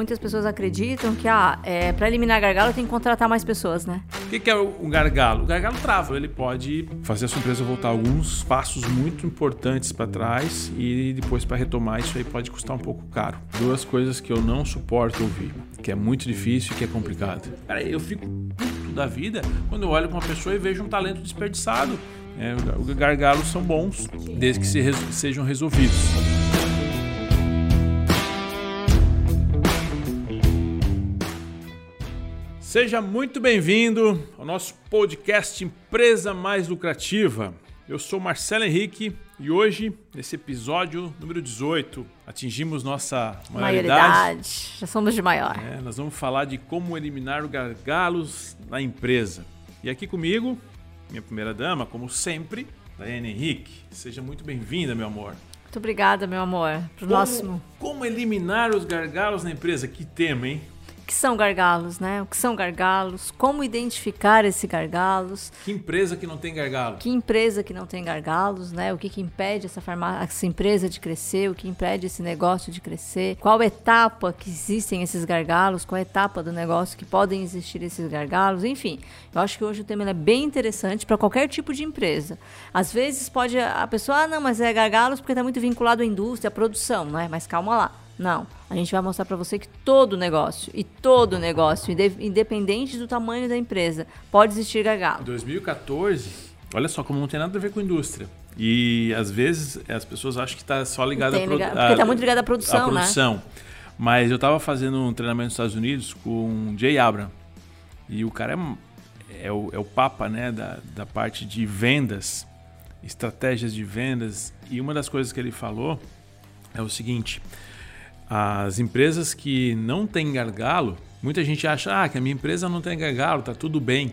Muitas pessoas acreditam que ah, é, para eliminar gargalo tem que contratar mais pessoas, né? O que, que é o gargalo? O gargalo trava, ele pode fazer a sua empresa voltar alguns passos muito importantes para trás e depois para retomar isso aí pode custar um pouco caro. Duas coisas que eu não suporto ouvir, que é muito difícil e que é complicado. Cara, eu fico puto da vida quando eu olho para uma pessoa e vejo um talento desperdiçado. É, os gargalos são bons desde que se, sejam resolvidos. Seja muito bem-vindo ao nosso podcast Empresa Mais Lucrativa. Eu sou Marcelo Henrique e hoje, nesse episódio número 18, atingimos nossa maioridade. maioridade. Já somos de maior. É, nós vamos falar de como eliminar os gargalos na empresa. E aqui comigo, minha primeira dama, como sempre, Daiane Henrique. Seja muito bem-vinda, meu amor. Muito obrigada, meu amor. Pro como, próximo. Como eliminar os gargalos na empresa? Que tema, hein? Que são gargalos, né? O que são gargalos? Como identificar esses gargalos? Que empresa que não tem gargalo? Que empresa que não tem gargalos, né? O que, que impede essa, farmácia, essa empresa de crescer? O que impede esse negócio de crescer? Qual etapa que existem esses gargalos? Qual etapa do negócio que podem existir esses gargalos? Enfim, eu acho que hoje o tema é bem interessante para qualquer tipo de empresa. Às vezes pode a pessoa, ah, não, mas é gargalos porque está muito vinculado à indústria, à produção, né? Mas calma lá não. A gente vai mostrar para você que todo negócio, e todo negócio, independente do tamanho da empresa, pode existir gargalo. Em 2014, olha só como não tem nada a ver com indústria. E às vezes as pessoas acham que está só ligada à produção. Porque está muito ligada à produção, à produção. Né? Mas eu estava fazendo um treinamento nos Estados Unidos com Jay Abram. E o cara é, é, o, é o papa né, da, da parte de vendas, estratégias de vendas. E uma das coisas que ele falou é o seguinte: as empresas que não têm gargalo, muita gente acha ah, que a minha empresa não tem gargalo, tá tudo bem.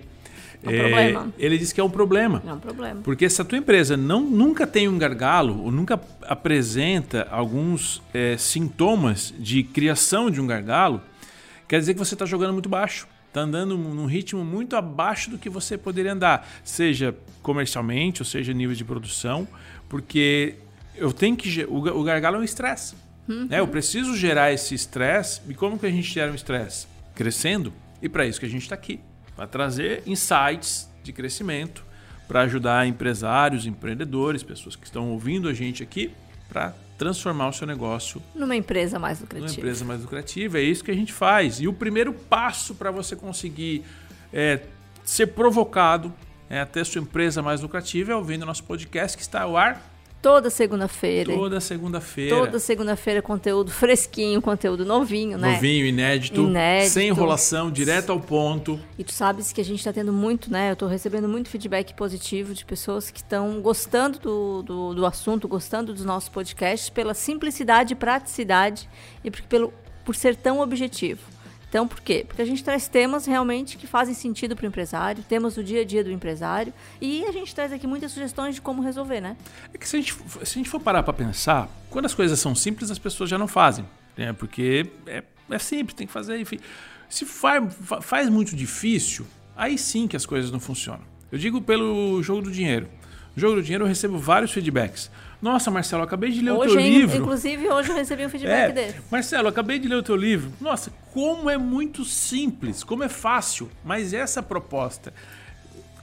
É um é, problema. Ele diz que é um problema. É um problema. Porque se a tua empresa não, nunca tem um gargalo ou nunca apresenta alguns é, sintomas de criação de um gargalo, quer dizer que você está jogando muito baixo. Está andando num ritmo muito abaixo do que você poderia andar, seja comercialmente ou seja nível de produção, porque eu tenho que o gargalo é um estresse. Uhum. Né? Eu preciso gerar esse estresse. E como que a gente gera um estresse? Crescendo. E para isso que a gente está aqui. Para trazer insights de crescimento, para ajudar empresários, empreendedores, pessoas que estão ouvindo a gente aqui, para transformar o seu negócio numa empresa mais lucrativa. Numa empresa mais lucrativa. É isso que a gente faz. E o primeiro passo para você conseguir é, ser provocado é, até a sua empresa mais lucrativa é ouvindo nosso podcast que está ao ar Toda segunda-feira. Toda segunda-feira. Toda segunda-feira conteúdo fresquinho, conteúdo novinho, né? Novinho, inédito, inédito. Sem enrolação, direto ao ponto. E tu sabes que a gente está tendo muito, né? Eu estou recebendo muito feedback positivo de pessoas que estão gostando do, do, do, assunto, gostando dos nossos podcasts pela simplicidade e praticidade e por, pelo, por ser tão objetivo. Então, por quê? Porque a gente traz temas realmente que fazem sentido para o empresário, temas do dia a dia do empresário, e a gente traz aqui muitas sugestões de como resolver, né? É que se a gente, se a gente for parar para pensar, quando as coisas são simples, as pessoas já não fazem, né? Porque é, é simples, tem que fazer, enfim. Se faz, faz muito difícil, aí sim que as coisas não funcionam. Eu digo pelo jogo do dinheiro. No jogo do dinheiro eu recebo vários feedbacks. Nossa, Marcelo, acabei de ler hoje, o teu livro. Inclusive, hoje eu recebi um feedback é, desse. Marcelo, acabei de ler o teu livro. Nossa, como é muito simples, como é fácil. Mas essa proposta.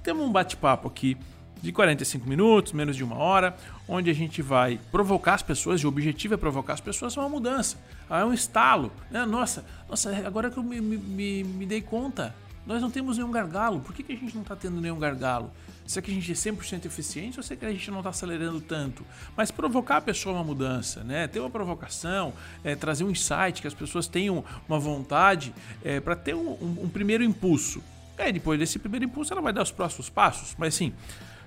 Temos um bate-papo aqui de 45 minutos, menos de uma hora, onde a gente vai provocar as pessoas, e o objetivo é provocar as pessoas a uma mudança, a um estalo. Né? Nossa, nossa, agora que eu me, me, me dei conta, nós não temos nenhum gargalo. Por que, que a gente não está tendo nenhum gargalo? Será que a gente é 100% eficiente ou será que a gente não está acelerando tanto? Mas provocar a pessoa uma mudança, né? ter uma provocação, é, trazer um insight, que as pessoas tenham uma vontade é, para ter um, um, um, primeiro impulso. Aí, depois desse primeiro impulso, ela vai dar os próximos passos. Mas assim,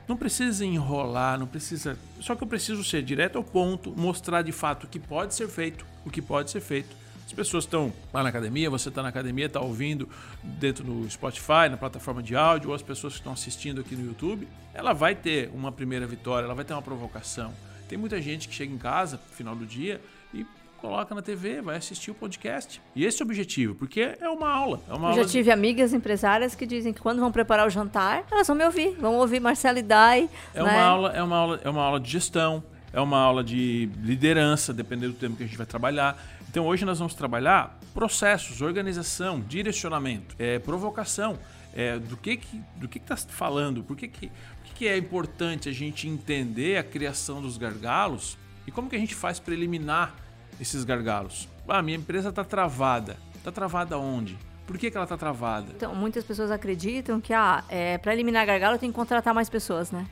não precisa enrolar, não precisa. Só que eu preciso ser direto ao ponto, mostrar de fato o que pode ser feito, o que pode ser feito as pessoas estão lá na academia, você está na academia, está ouvindo dentro do Spotify, na plataforma de áudio, ou as pessoas que estão assistindo aqui no YouTube, ela vai ter uma primeira vitória, ela vai ter uma provocação. Tem muita gente que chega em casa, no final do dia, e coloca na TV, vai assistir o podcast. E esse é o objetivo, porque é uma aula. É uma Eu aula já tive de... amigas empresárias que dizem que quando vão preparar o jantar, elas vão me ouvir, vão ouvir Marcelo e Dai. É, né? uma aula, é, uma aula, é uma aula de gestão, é uma aula de liderança, dependendo do tema que a gente vai trabalhar. Então hoje nós vamos trabalhar processos, organização, direcionamento, é, provocação. É, do que que do que está falando? Por que que, por que que é importante a gente entender a criação dos gargalos e como que a gente faz para eliminar esses gargalos? Ah, minha empresa está travada. Está travada onde? Por que, que ela está travada? Então, muitas pessoas acreditam que ah, é, para eliminar gargalo tem que contratar mais pessoas, né?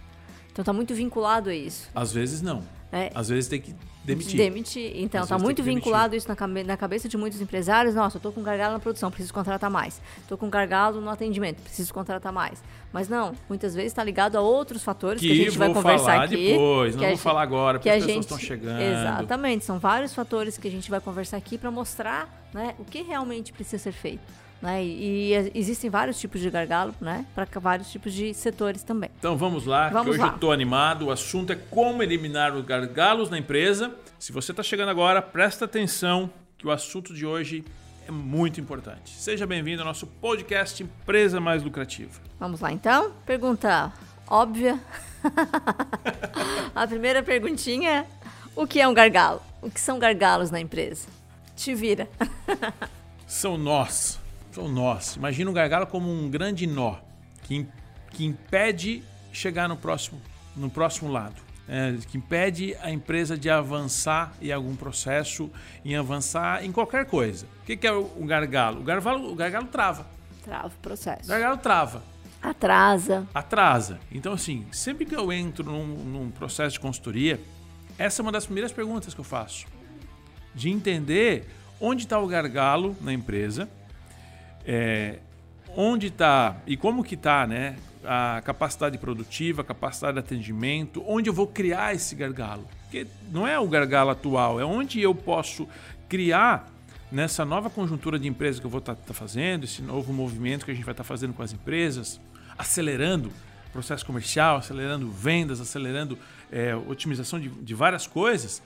Então está muito vinculado a isso. Às vezes não. É. Às vezes tem que demitir. Demitir. Então, Às tá muito vinculado isso na, cabe- na cabeça de muitos empresários. Nossa, eu tô com gargalo na produção, preciso contratar mais. Tô com gargalo no atendimento, preciso contratar mais. Mas não, muitas vezes está ligado a outros fatores que, Que a gente vai conversar falar aqui. depois, não vou gente- falar agora, que porque as pessoas estão chegando. Exatamente, são vários fatores que a gente vai conversar aqui para mostrar né, o que realmente precisa ser feito. Né? E, e existem vários tipos de gargalo, né? Para vários tipos de setores também. Então vamos lá, Vamos que hoje lá. eu estou animado. O assunto é como eliminar os gargalos na empresa. Se você está chegando agora, presta atenção que o assunto de hoje é muito importante. Seja bem-vindo ao nosso podcast Empresa Mais Lucrativa. Vamos lá então? Pergunta óbvia. a primeira perguntinha é: o que é um gargalo? O que são gargalos na empresa? Te vira. São nós, são nós. Imagina um gargalo como um grande nó que, que impede chegar no próximo, no próximo lado. É, que impede a empresa de avançar em algum processo, em avançar em qualquer coisa. O que, que é o o gargalo? O gargalo, o gargalo trava. Trava o O processo. gargalo trava, Atrasa. atrasa. Então, assim, sempre que eu entro num, num processo de consultoria, essa é uma das primeiras perguntas que eu faço. De entender onde está o gargalo na empresa, é, onde está e como que está né, a capacidade produtiva, a capacidade de atendimento, onde eu vou criar esse gargalo. Porque não é o gargalo atual, é onde eu posso criar nessa nova conjuntura de empresas que eu vou estar fazendo, esse novo movimento que a gente vai estar fazendo com as empresas, acelerando processo comercial, acelerando vendas, acelerando é, otimização de, de várias coisas,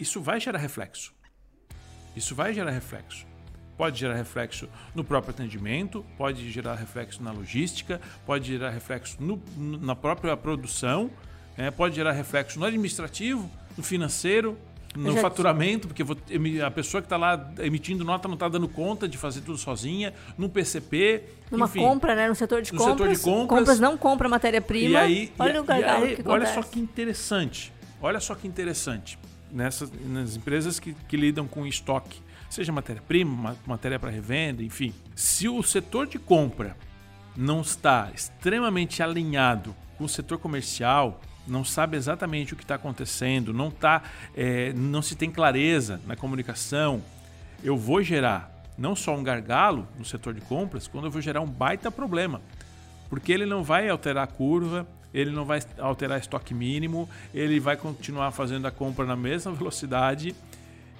isso vai gerar reflexo. Isso vai gerar reflexo. Pode gerar reflexo no próprio atendimento, pode gerar reflexo na logística, pode gerar reflexo no- na própria produção, é, pode gerar reflexo no administrativo, no financeiro, no já- faturamento, porque vou- a pessoa que está lá emitindo nota não está dando conta de fazer tudo sozinha, no PCP, Numa enfim. compra, né? No setor de No setor compras. de compras. não compra matéria-prima. E aí, olha e- o gargalo aí, que olha acontece. só que interessante. Olha só que interessante. Nessas nas empresas que, que lidam com estoque, seja matéria-prima, ma- matéria para revenda, enfim. Se o setor de compra não está extremamente alinhado com o setor comercial, não sabe exatamente o que está acontecendo, não tá, é, não se tem clareza na comunicação, eu vou gerar não só um gargalo no setor de compras, quando eu vou gerar um baita problema porque ele não vai alterar a curva, ele não vai alterar estoque mínimo, ele vai continuar fazendo a compra na mesma velocidade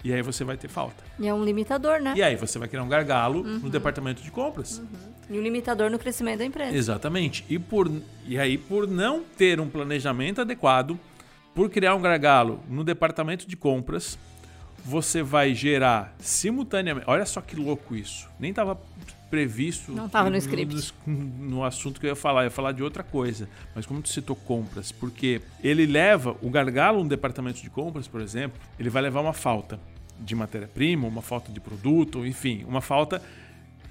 e aí você vai ter falta. E é um limitador, né? E aí você vai criar um gargalo no departamento de compras. E um limitador no crescimento da empresa. Exatamente. E, por, e aí, por não ter um planejamento adequado, por criar um gargalo no departamento de compras, você vai gerar simultaneamente. Olha só que louco isso. Nem estava previsto. Não tava no script. No, no assunto que eu ia falar. Eu ia falar de outra coisa. Mas como tu citou compras, porque ele leva o gargalo no departamento de compras, por exemplo, ele vai levar uma falta de matéria-prima, uma falta de produto, enfim, uma falta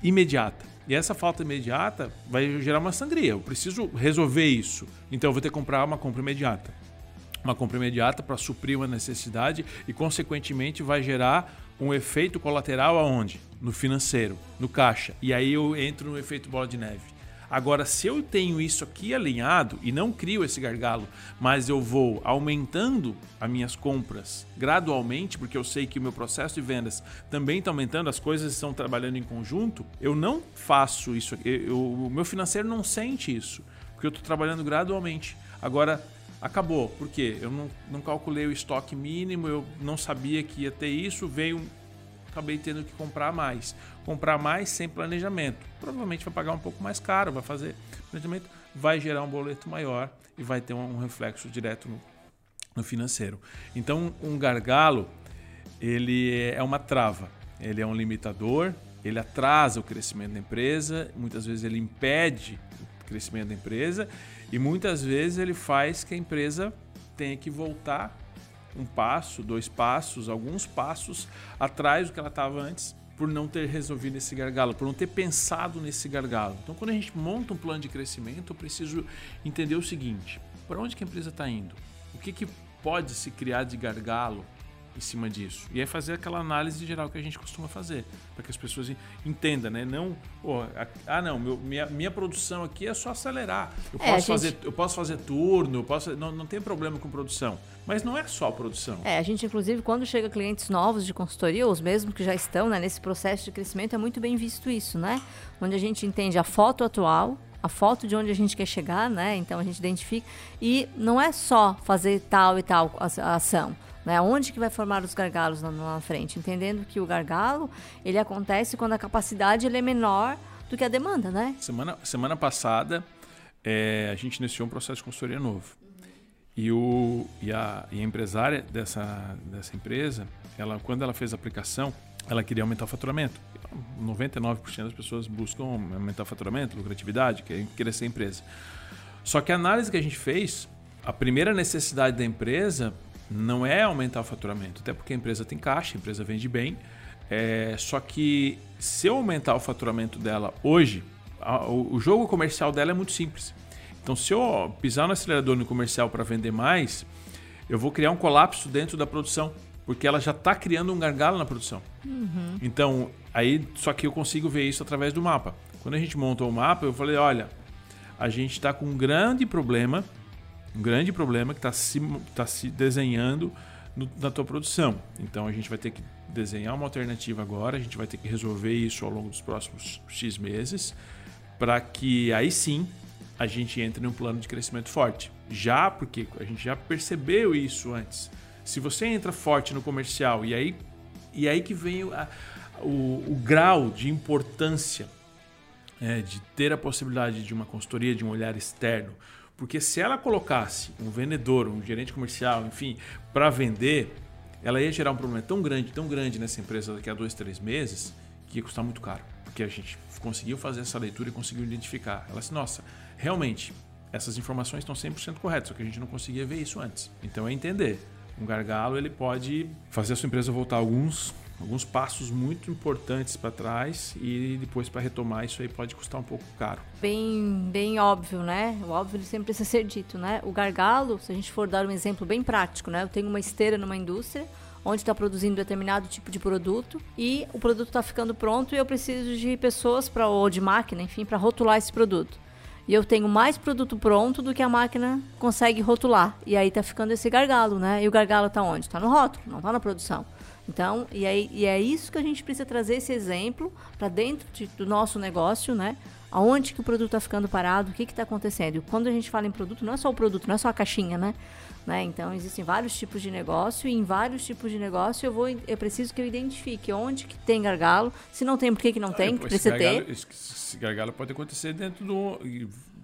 imediata. E essa falta imediata vai gerar uma sangria. Eu preciso resolver isso. Então eu vou ter que comprar uma compra imediata. Uma compra imediata para suprir uma necessidade e, consequentemente, vai gerar um efeito colateral aonde? No financeiro, no caixa. E aí eu entro no efeito bola de neve. Agora, se eu tenho isso aqui alinhado e não crio esse gargalo, mas eu vou aumentando as minhas compras gradualmente, porque eu sei que o meu processo de vendas também está aumentando, as coisas estão trabalhando em conjunto, eu não faço isso. eu- o meu financeiro não sente isso, porque eu estou trabalhando gradualmente. Agora, acabou. Por quê? Eu não, não calculei o estoque mínimo, eu não sabia que ia ter isso, veio. Acabei tendo que comprar mais. Comprar mais sem planejamento. Provavelmente vai pagar um pouco mais caro, vai fazer planejamento, vai gerar um boleto maior e vai ter um, reflexo direto no, no financeiro. Então, um gargalo, ele é uma trava, ele é um limitador, ele atrasa o crescimento da empresa, muitas vezes ele impede o crescimento da empresa e muitas vezes ele faz que a empresa tenha que voltar um passo, dois passos, alguns passos atrás do que ela estava antes, por não ter resolvido esse gargalo, por não ter pensado nesse gargalo. Então, quando a gente monta um plano de crescimento, eu preciso entender o seguinte: para onde que a empresa está indo? O que, que pode se criar de gargalo em cima disso. E é fazer aquela análise geral que a gente costuma fazer, para que as pessoas entendam, né? Não, pô, ah, não, meu, minha, minha produção aqui é só acelerar. Eu, é, posso, gente... fazer, eu posso fazer turno, eu posso, não, não tem problema com produção. Mas não é só produção. É, a gente, inclusive, quando chega clientes novos de consultoria, os mesmos que já estão né, nesse processo de crescimento, é muito bem visto isso, né? Onde a gente entende a foto atual, a foto de onde a gente quer chegar, né? Então a gente identifica. E não é só fazer tal e tal ação. Né? Onde que vai formar os gargalos lá na frente? Entendendo que o gargalo ele acontece quando a capacidade é menor do que a demanda, né? Semana, semana passada é, a gente iniciou um processo de consultoria novo. E, o, e, a, e a empresária dessa, dessa empresa, ela, quando ela fez a aplicação, ela queria aumentar o faturamento. 99% das pessoas buscam aumentar o faturamento, lucratividade, querem crescer a empresa. Só que a análise que a gente fez, a primeira necessidade da empresa não é aumentar o faturamento, até porque a empresa tem caixa, a empresa vende bem. É, só que se eu aumentar o faturamento dela hoje, a, o, jogo comercial dela é muito simples. Então, se eu pisar no acelerador no comercial para vender mais, eu vou criar um colapso dentro da produção, porque ela já está criando um gargalo na produção. Uhum. Então, aí só que eu consigo ver isso através do mapa. Quando a gente montou o mapa, eu falei, olha, a gente está com um grande problema um grande problema que está se, tá se desenhando no, na tua produção. Então a gente vai ter que desenhar uma alternativa agora, a gente vai ter que resolver isso ao longo dos próximos X meses, para que aí sim a gente entre num plano de crescimento forte. Já porque a gente já percebeu isso antes. Se você entra forte no comercial e aí, e aí que vem a, o, o grau de importância é, de ter a possibilidade de uma consultoria, de um olhar externo, porque se ela colocasse um vendedor, um gerente comercial, enfim, para vender, ela ia gerar um problema tão grande, tão grande nessa empresa daqui a dois, três meses, que ia custar muito caro. Porque a gente conseguiu fazer essa leitura e conseguiu identificar. Ela disse, nossa, realmente, essas informações estão 100% corretas, só que a gente não conseguia ver isso antes. Então é entender. Um gargalo ele pode fazer a sua empresa voltar alguns alguns passos muito importantes para trás e depois para retomar isso aí pode custar um pouco caro. Bem, bem óbvio, né? O óbvio sempre precisa ser dito, né? O gargalo, se a gente for dar um exemplo bem prático, né? Eu tenho uma esteira numa indústria onde está produzindo determinado tipo de produto e o produto está ficando pronto e eu preciso de pessoas para ou de máquina, enfim, para rotular esse produto. E eu tenho mais produto pronto do que a máquina consegue rotular. E aí tá ficando esse gargalo, né? E o gargalo está onde? Está no rótulo, não está na produção. Então, e, aí, e é isso que a gente precisa trazer esse exemplo para dentro de, do nosso negócio, né? Aonde que o produto está ficando parado, o que está acontecendo. E quando a gente fala em produto, não é só o produto, não é só a caixinha, né? né? Então, existem vários tipos de negócio e em vários tipos de negócio eu, vou, eu preciso que eu identifique onde que tem gargalo, se não tem, por que, que não ah, tem, que precisa gargalo, ter. Esse gargalo pode acontecer dentro do...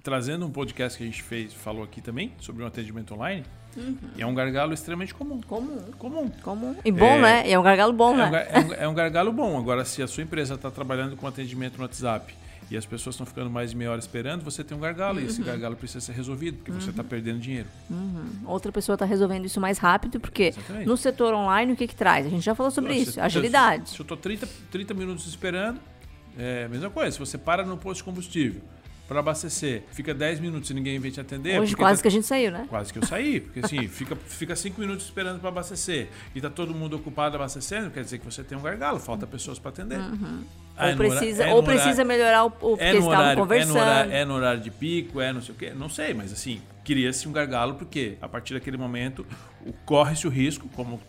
Trazendo um podcast que a gente fez, falou aqui também, sobre um atendimento online, Uhum. E é um gargalo extremamente comum. Comum. Comum. Comum. E bom, é, né? E é um gargalo bom, é né? Um, é, um, é um gargalo bom. Agora, se a sua empresa está trabalhando com atendimento no WhatsApp e as pessoas estão ficando mais de meia hora esperando, você tem um gargalo. Uhum. E esse uhum. gargalo precisa ser resolvido, porque tá uhum. você está perdendo dinheiro. Uhum. Outra pessoa está resolvendo isso mais rápido, porque Exatamente. no setor online, o que, que traz? A gente já falou sobre isso, você, agilidade. Se eu estou 30, 30 minutos esperando, é a mesma coisa. Se você para no posto de combustível, para abastecer. Fica 10 minutos e ninguém vem te atender. Hoje quase tá... que a gente saiu, né? Quase que eu saí, porque assim, fica, fica 5 minutos esperando para abastecer e tá todo mundo ocupado abastecendo, quer dizer que você tem um gargalo, falta pessoas para atender. Uhum. Ah, ou, é precisa, é ou horário, precisa melhorar o, o é que estavam horário, conversando. É no, horário, é no horário de pico, é não sei o quê, não sei, mas assim, cria-se um gargalo porque a partir daquele momento corre-se o risco, como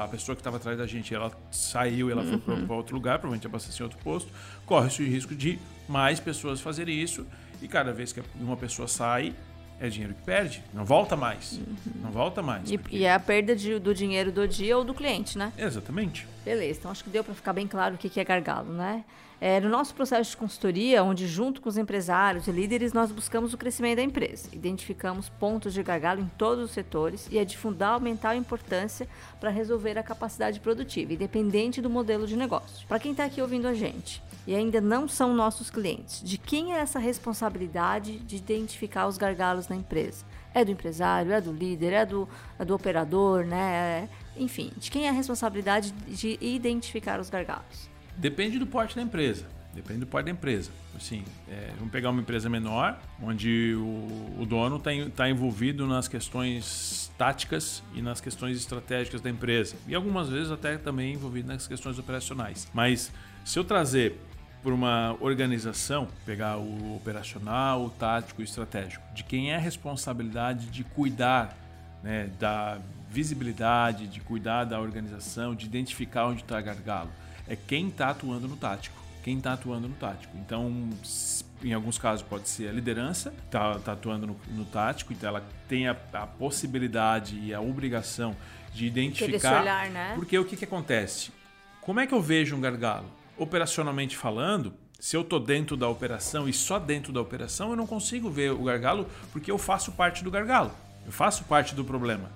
a pessoa que estava atrás da gente, ela saiu, ela uhum. foi para outro lugar, provavelmente abastecer em outro posto, corre-se o risco de mais pessoas fazerem isso e cada vez que uma pessoa sai, é dinheiro que perde, não volta mais. Uhum. Não volta mais. E, porque... e, é a perda de, do dinheiro do dia ou do cliente, né? Exatamente. Beleza, então acho que deu para ficar bem claro o que é gargalo, né? É, no nosso processo de consultoria, onde junto com os empresários e líderes nós buscamos o crescimento da empresa, identificamos pontos de gargalo em todos os setores e é de fundamental importância para resolver a capacidade produtiva, independente do modelo de negócio. Para quem está aqui ouvindo a gente, e ainda não são nossos clientes. De quem é essa responsabilidade de identificar os gargalos na empresa? É do empresário, é do líder, é do, é do operador, né? Enfim, de quem é a responsabilidade de identificar os gargalos? Depende do porte da empresa. Depende do porte da empresa. Assim, é, vamos pegar uma empresa menor, onde o, o dono está tá envolvido nas questões táticas e nas questões estratégicas da empresa. E algumas vezes até também envolvido nas questões operacionais. Mas se eu trazer por uma organização, pegar o operacional, o tático e o estratégico, de quem é a responsabilidade de cuidar né, da visibilidade, de cuidar da organização, de identificar onde está gargalo, é quem está atuando no tático quem está atuando no tático. Então, em alguns casos pode ser a liderança, está tá atuando no, no, tático, então ela tem a, a, possibilidade e a obrigação de identificar. Olhar, né? Porque o que, que acontece? Como é que eu vejo um gargalo? Operacionalmente falando, se eu estou dentro da operação e só dentro da operação, eu não consigo ver o gargalo porque eu faço parte do gargalo. Eu faço parte do problema.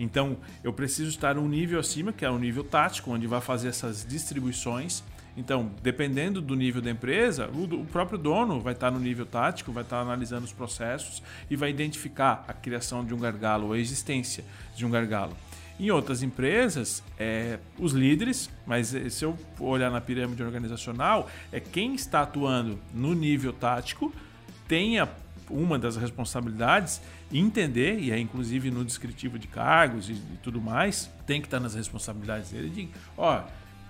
Então, eu preciso estar um nível acima, que é o um nível tático, onde vai fazer essas distribuições então, dependendo do nível da empresa, o, próprio dono vai estar no nível tático, vai estar analisando os processos e vai identificar a criação de um gargalo ou a existência de um gargalo. Em outras empresas, é, os líderes, mas eh, se eu olhar na pirâmide organizacional, é quem está atuando no nível tático tenha uma das responsabilidades entender, e é inclusive no descritivo de cargos e, e tudo mais, tem que estar nas responsabilidades dele de, ó,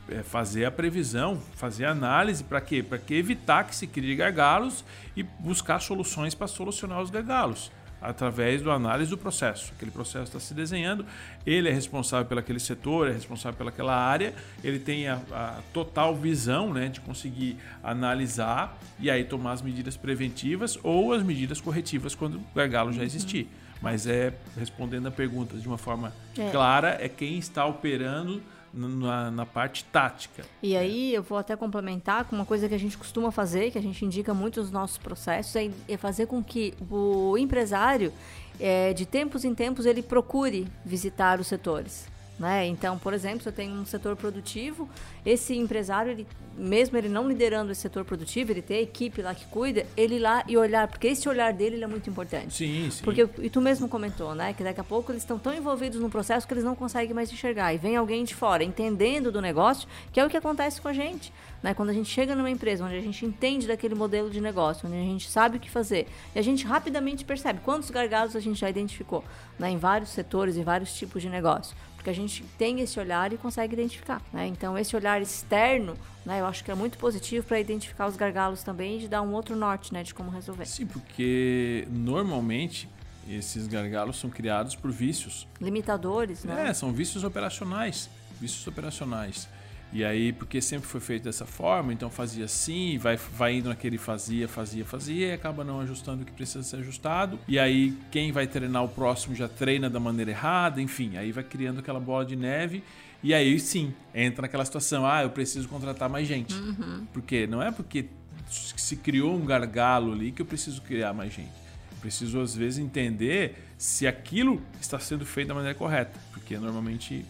é fazer a previsão, fazer a análise para quê? Para que evitar que se crie gargalos e buscar soluções para solucionar os gargalos através da análise do processo. Aquele processo está se desenhando, ele é responsável pelo aquele setor, é responsável pelaquela área, ele tem a, a, total visão né, de conseguir analisar e aí tomar as medidas preventivas ou as medidas corretivas quando o gargalo já existir. Uhum. Mas é respondendo a pergunta de uma forma é. clara, é quem está operando na, na, parte tática. E aí eu vou até complementar com uma coisa que a gente costuma fazer, que a gente indica muito nos nossos processos, é, é fazer com que o empresário, é, de tempos em tempos, ele procure visitar os setores. Né? Então, por exemplo, se eu tenho um setor produtivo, esse empresário, ele, mesmo ele não liderando esse setor produtivo, ele tem a equipe lá que cuida, ele ir lá e olhar, porque esse olhar dele é muito importante. Sim, sim. Porque, e tu mesmo comentou, né, que daqui a pouco eles estão tão envolvidos no processo que eles não conseguem mais enxergar. E vem alguém de fora, entendendo do negócio, que é o que acontece com a gente. Né? Quando a gente chega numa empresa onde a gente entende daquele modelo de negócio, onde a gente sabe o que fazer, e a gente rapidamente percebe quantos gargalos a gente já identificou né, em vários setores, em vários tipos de negócio porque a gente tem esse olhar e consegue identificar. Né? Então, esse olhar externo, né, eu acho que é muito positivo para identificar os gargalos também e de dar um outro norte né, de como resolver. Sim, porque normalmente esses gargalos são criados por vícios. Limitadores, né? É, são vícios operacionais. Vícios operacionais. E aí, porque sempre foi feito dessa forma, então fazia assim, vai, vai indo naquele fazia, fazia, fazia, e acaba não ajustando o que precisa ser ajustado. E aí, quem vai treinar o próximo já treina da maneira errada, enfim, aí vai criando aquela bola de neve. E aí sim, entra naquela situação, ah, eu preciso contratar mais gente. Uhum. Porque não é porque se criou um gargalo ali que eu preciso criar mais gente. Eu preciso, às vezes, entender se aquilo está sendo feito da maneira correta. Porque normalmente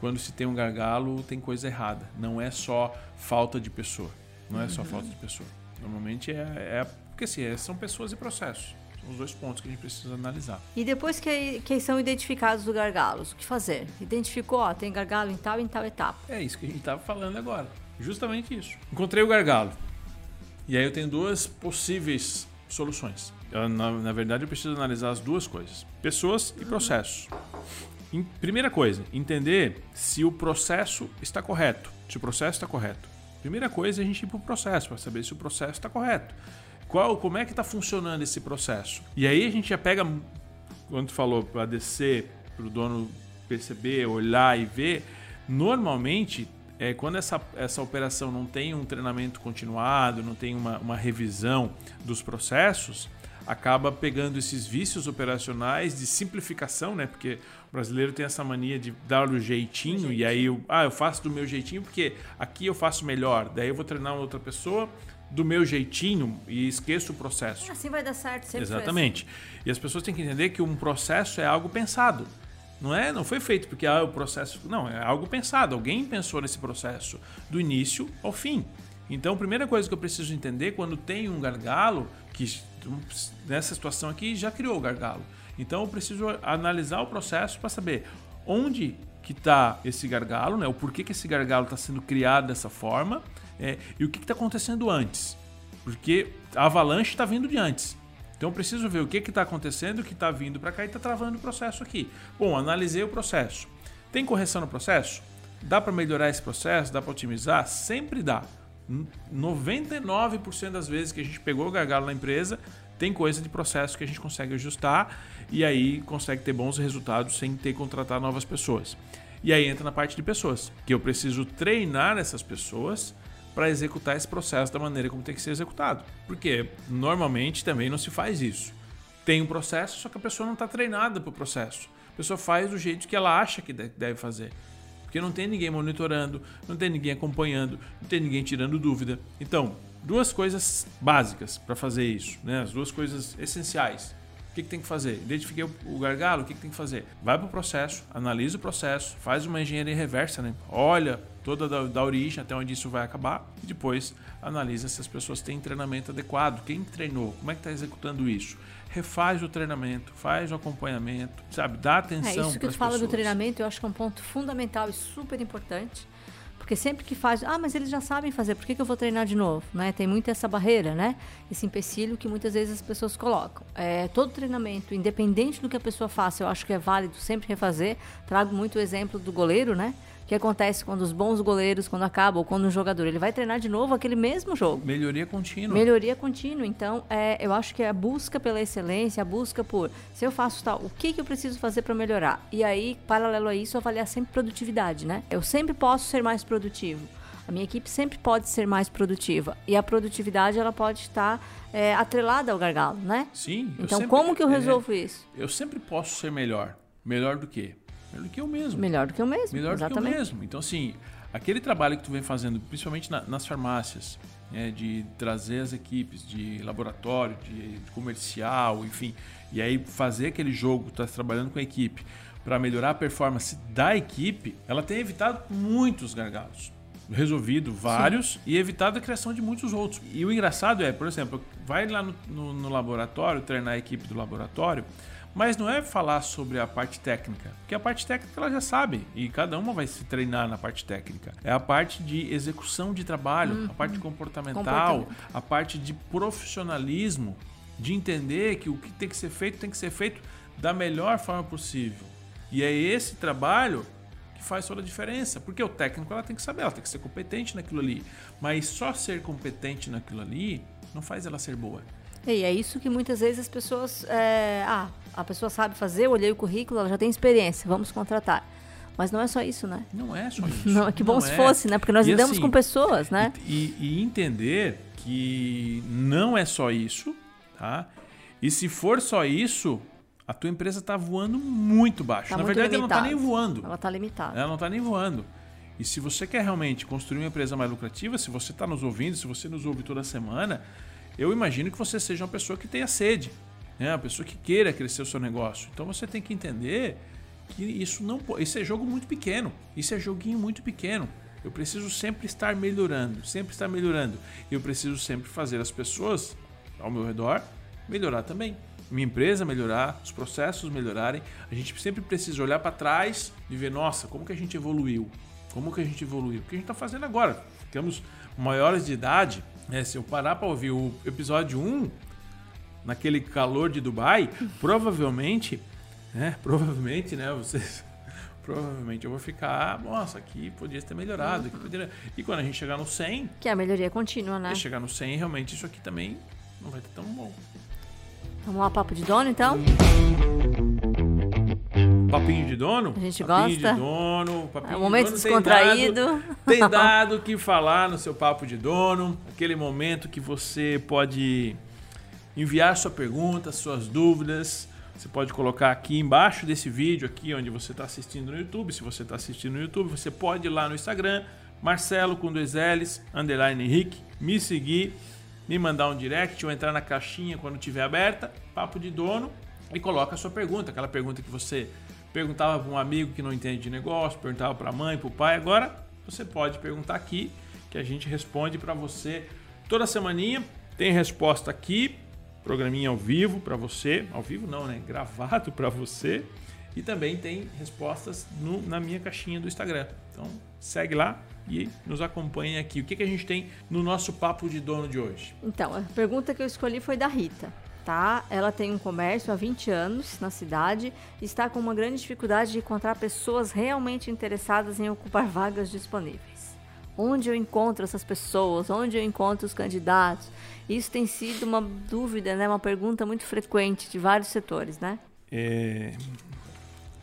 quando se tem um gargalo, tem coisa errada. Não é só falta de pessoa. Não é só uhum. falta de pessoa. Normalmente é, é porque assim, é, são pessoas e processos. São os dois pontos que a gente precisa analisar. E depois que, que são identificados os gargalos, o que fazer? Identificou, ó, tem gargalo em tal e em tal etapa. É isso que a gente estava falando agora. Justamente isso. Encontrei o gargalo. E aí eu tenho duas possíveis soluções. Eu, na, na verdade, eu preciso analisar as duas coisas: pessoas e processos. Primeira coisa, entender se o processo está correto. Se o processo está correto. Primeira coisa é a gente ir para o processo, para saber se o processo está correto. Qual, como é que está funcionando esse processo? E aí a gente já pega, quando tu falou para descer, para o dono perceber, olhar e ver, normalmente é, quando essa, essa operação não tem um treinamento continuado, não tem uma, uma revisão dos processos, acaba pegando esses vícios operacionais de simplificação, né? Porque o brasileiro tem essa mania de dar o jeitinho, jeitinho. e aí eu, ah, eu faço do meu jeitinho porque aqui eu faço melhor. Daí eu vou treinar uma outra pessoa do meu jeitinho e esqueço o processo. Assim vai dar certo, sempre Exatamente. Assim. E as pessoas têm que entender que um processo é algo pensado. Não é, não foi feito porque ah, o processo, não, é algo pensado. Alguém pensou nesse processo do início ao fim. Então, a primeira coisa que eu preciso entender quando tem um gargalo, que nessa situação aqui já criou o gargalo. Então eu preciso analisar o processo para saber onde que está esse gargalo, né? o porquê que esse gargalo está sendo criado dessa forma é, e o que está acontecendo antes. Porque a avalanche está vindo de antes. Então eu preciso ver o que está acontecendo, o que está vindo para cá e está travando o processo aqui. Bom, analisei o processo. Tem correção no processo? Dá para melhorar esse processo? Dá para otimizar? Sempre dá. 99% das vezes que a gente pegou o gargalo na empresa, tem coisa de processo que a gente consegue ajustar e aí consegue ter bons resultados sem ter que contratar novas pessoas. E aí entra na parte de pessoas, que eu preciso treinar essas pessoas para executar esse processo da maneira como tem que ser executado. Porque normalmente também não se faz isso. Tem um processo, só que a pessoa não está treinada para o processo. A pessoa faz do jeito que ela acha que deve fazer. Porque não tem ninguém monitorando, não tem ninguém acompanhando, não tem ninguém tirando dúvida. Então, duas coisas básicas para fazer isso, né? As duas coisas essenciais. O que, que tem que fazer? Identifiquei o gargalo, o que, que tem que fazer? Vai para o processo, analisa o processo, faz uma engenharia reversa, né? Olha toda da, da, origem até onde isso vai acabar e depois analisa se as pessoas têm treinamento adequado, quem treinou, como é que está executando isso. Refaz o treinamento, faz o acompanhamento, sabe? Dá atenção. É isso que tu fala do treinamento, eu acho que é um ponto fundamental e super importante porque sempre que faz, ah, mas eles já sabem fazer, por que, que eu vou treinar de novo? Né? Tem muito essa barreira, né? Esse empecilho que muitas vezes as pessoas colocam. É, todo treinamento, independente do que a pessoa faça, eu acho que é válido sempre refazer. Trago muito o exemplo do goleiro, né? Que acontece quando os bons goleiros, quando acabam, ou quando um jogador ele vai treinar de novo aquele mesmo jogo. Melhoria contínua. Melhoria contínua. Então, é, eu acho que é a busca pela excelência, a busca por se eu faço tal, o que, que eu preciso fazer para melhorar? E aí, paralelo a isso, avaliar sempre produtividade, né? Eu sempre posso ser mais produtivo. A minha equipe sempre pode ser mais produtiva. E a produtividade ela pode estar é, atrelada ao gargalo, né? Sim. Então, sempre, como que eu é, resolvo é, isso? Eu sempre posso ser melhor. Melhor do que? Melhor do que eu mesmo. Melhor do que eu mesmo. Melhor exatamente. do que eu mesmo. Então, assim, aquele trabalho que tu vem fazendo, principalmente na, nas farmácias, né, de trazer as equipes de laboratório, de, de, comercial, enfim, e aí fazer aquele jogo, tá trabalhando com a equipe para melhorar a performance da equipe, ela tem evitado muitos gargalos. Resolvido vários Sim. e evitado a criação de muitos outros. E o engraçado é, por exemplo, vai lá no, no, no laboratório, treinar a equipe do laboratório, mas não é falar sobre a parte técnica, porque a parte técnica ela já sabe e cada uma vai se treinar na parte técnica. É a parte de execução de trabalho, uhum. a parte comportamental, a parte de profissionalismo, de entender que o que tem que ser feito tem que ser feito da melhor forma possível. E é esse trabalho que faz toda a diferença, porque o técnico ela tem que saber, ela tem que ser competente naquilo ali, mas só ser competente naquilo ali não faz ela ser boa. E é isso que muitas vezes as pessoas. É, ah, a pessoa sabe fazer, eu olhei o currículo, ela já tem experiência, vamos contratar. Mas não é só isso, né? Não é só isso. Não, que bom não se é. fosse, né? Porque nós e lidamos assim, com pessoas, né? E, e, entender que não é só isso, tá? E se for só isso, a tua empresa está voando muito baixo. Tá Na muito verdade, limitado. ela não está nem voando. Ela está limitada. Ela não está nem voando. E se você quer realmente construir uma empresa mais lucrativa, se você está nos ouvindo, se você nos ouve toda semana, eu imagino que você seja uma pessoa que tenha sede, né? uma pessoa que queira crescer o seu negócio. Então você tem que entender que isso não isso é jogo muito pequeno, isso é joguinho muito pequeno. Eu preciso sempre estar melhorando, sempre estar melhorando. Eu preciso sempre fazer as pessoas ao meu redor melhorar também. Minha empresa melhorar, os processos melhorarem. A gente sempre precisa olhar para trás e ver, nossa, como que a gente evoluiu? Como que a gente evoluiu? O que a gente está fazendo agora? Ficamos maiores de idade, é, se eu parar para ouvir o episódio 1, naquele calor de Dubai, provavelmente, né? Provavelmente, né? Vocês. Provavelmente eu vou ficar, nossa, aqui podia ter melhorado. Aqui poderia... E quando a gente chegar no 100. Que é a melhoria contínua, né? Se chegar no 100, realmente isso aqui também não vai ter tão bom. Vamos lá, papo de dono então? Papinho de dono? A gente papinho gosta. de dono. Papinho é um momento de dono descontraído. Tem dado, tem dado que falar no seu papo de dono. Aquele momento que você pode enviar sua pergunta, suas dúvidas. Você pode colocar aqui embaixo desse vídeo, aqui onde você está assistindo no YouTube. Se você está assistindo no YouTube, você pode ir lá no Instagram, Marcelo com dois L's, underline Henrique, me seguir, me mandar um direct ou entrar na caixinha quando estiver aberta, papo de dono, e coloca a sua pergunta, aquela pergunta que você perguntava para um amigo que não entende de negócio, perguntava para a mãe, para o pai. Agora você pode perguntar aqui que a gente responde para você toda semaninha. Tem resposta aqui programinha ao vivo para você, ao vivo não, né? Gravado para você. E também tem respostas no, na minha caixinha do Instagram. Então segue lá e nos acompanhe aqui. O que, que a gente tem no nosso papo de dono de hoje? Então, a pergunta que eu escolhi foi da Rita. Tá? Ela tem um comércio há 20 anos na cidade e está com uma grande dificuldade de encontrar pessoas realmente interessadas em ocupar vagas disponíveis. Onde eu encontro essas pessoas? Onde eu encontro os candidatos? Isso tem sido uma dúvida, né? uma pergunta muito frequente de vários setores, né? É...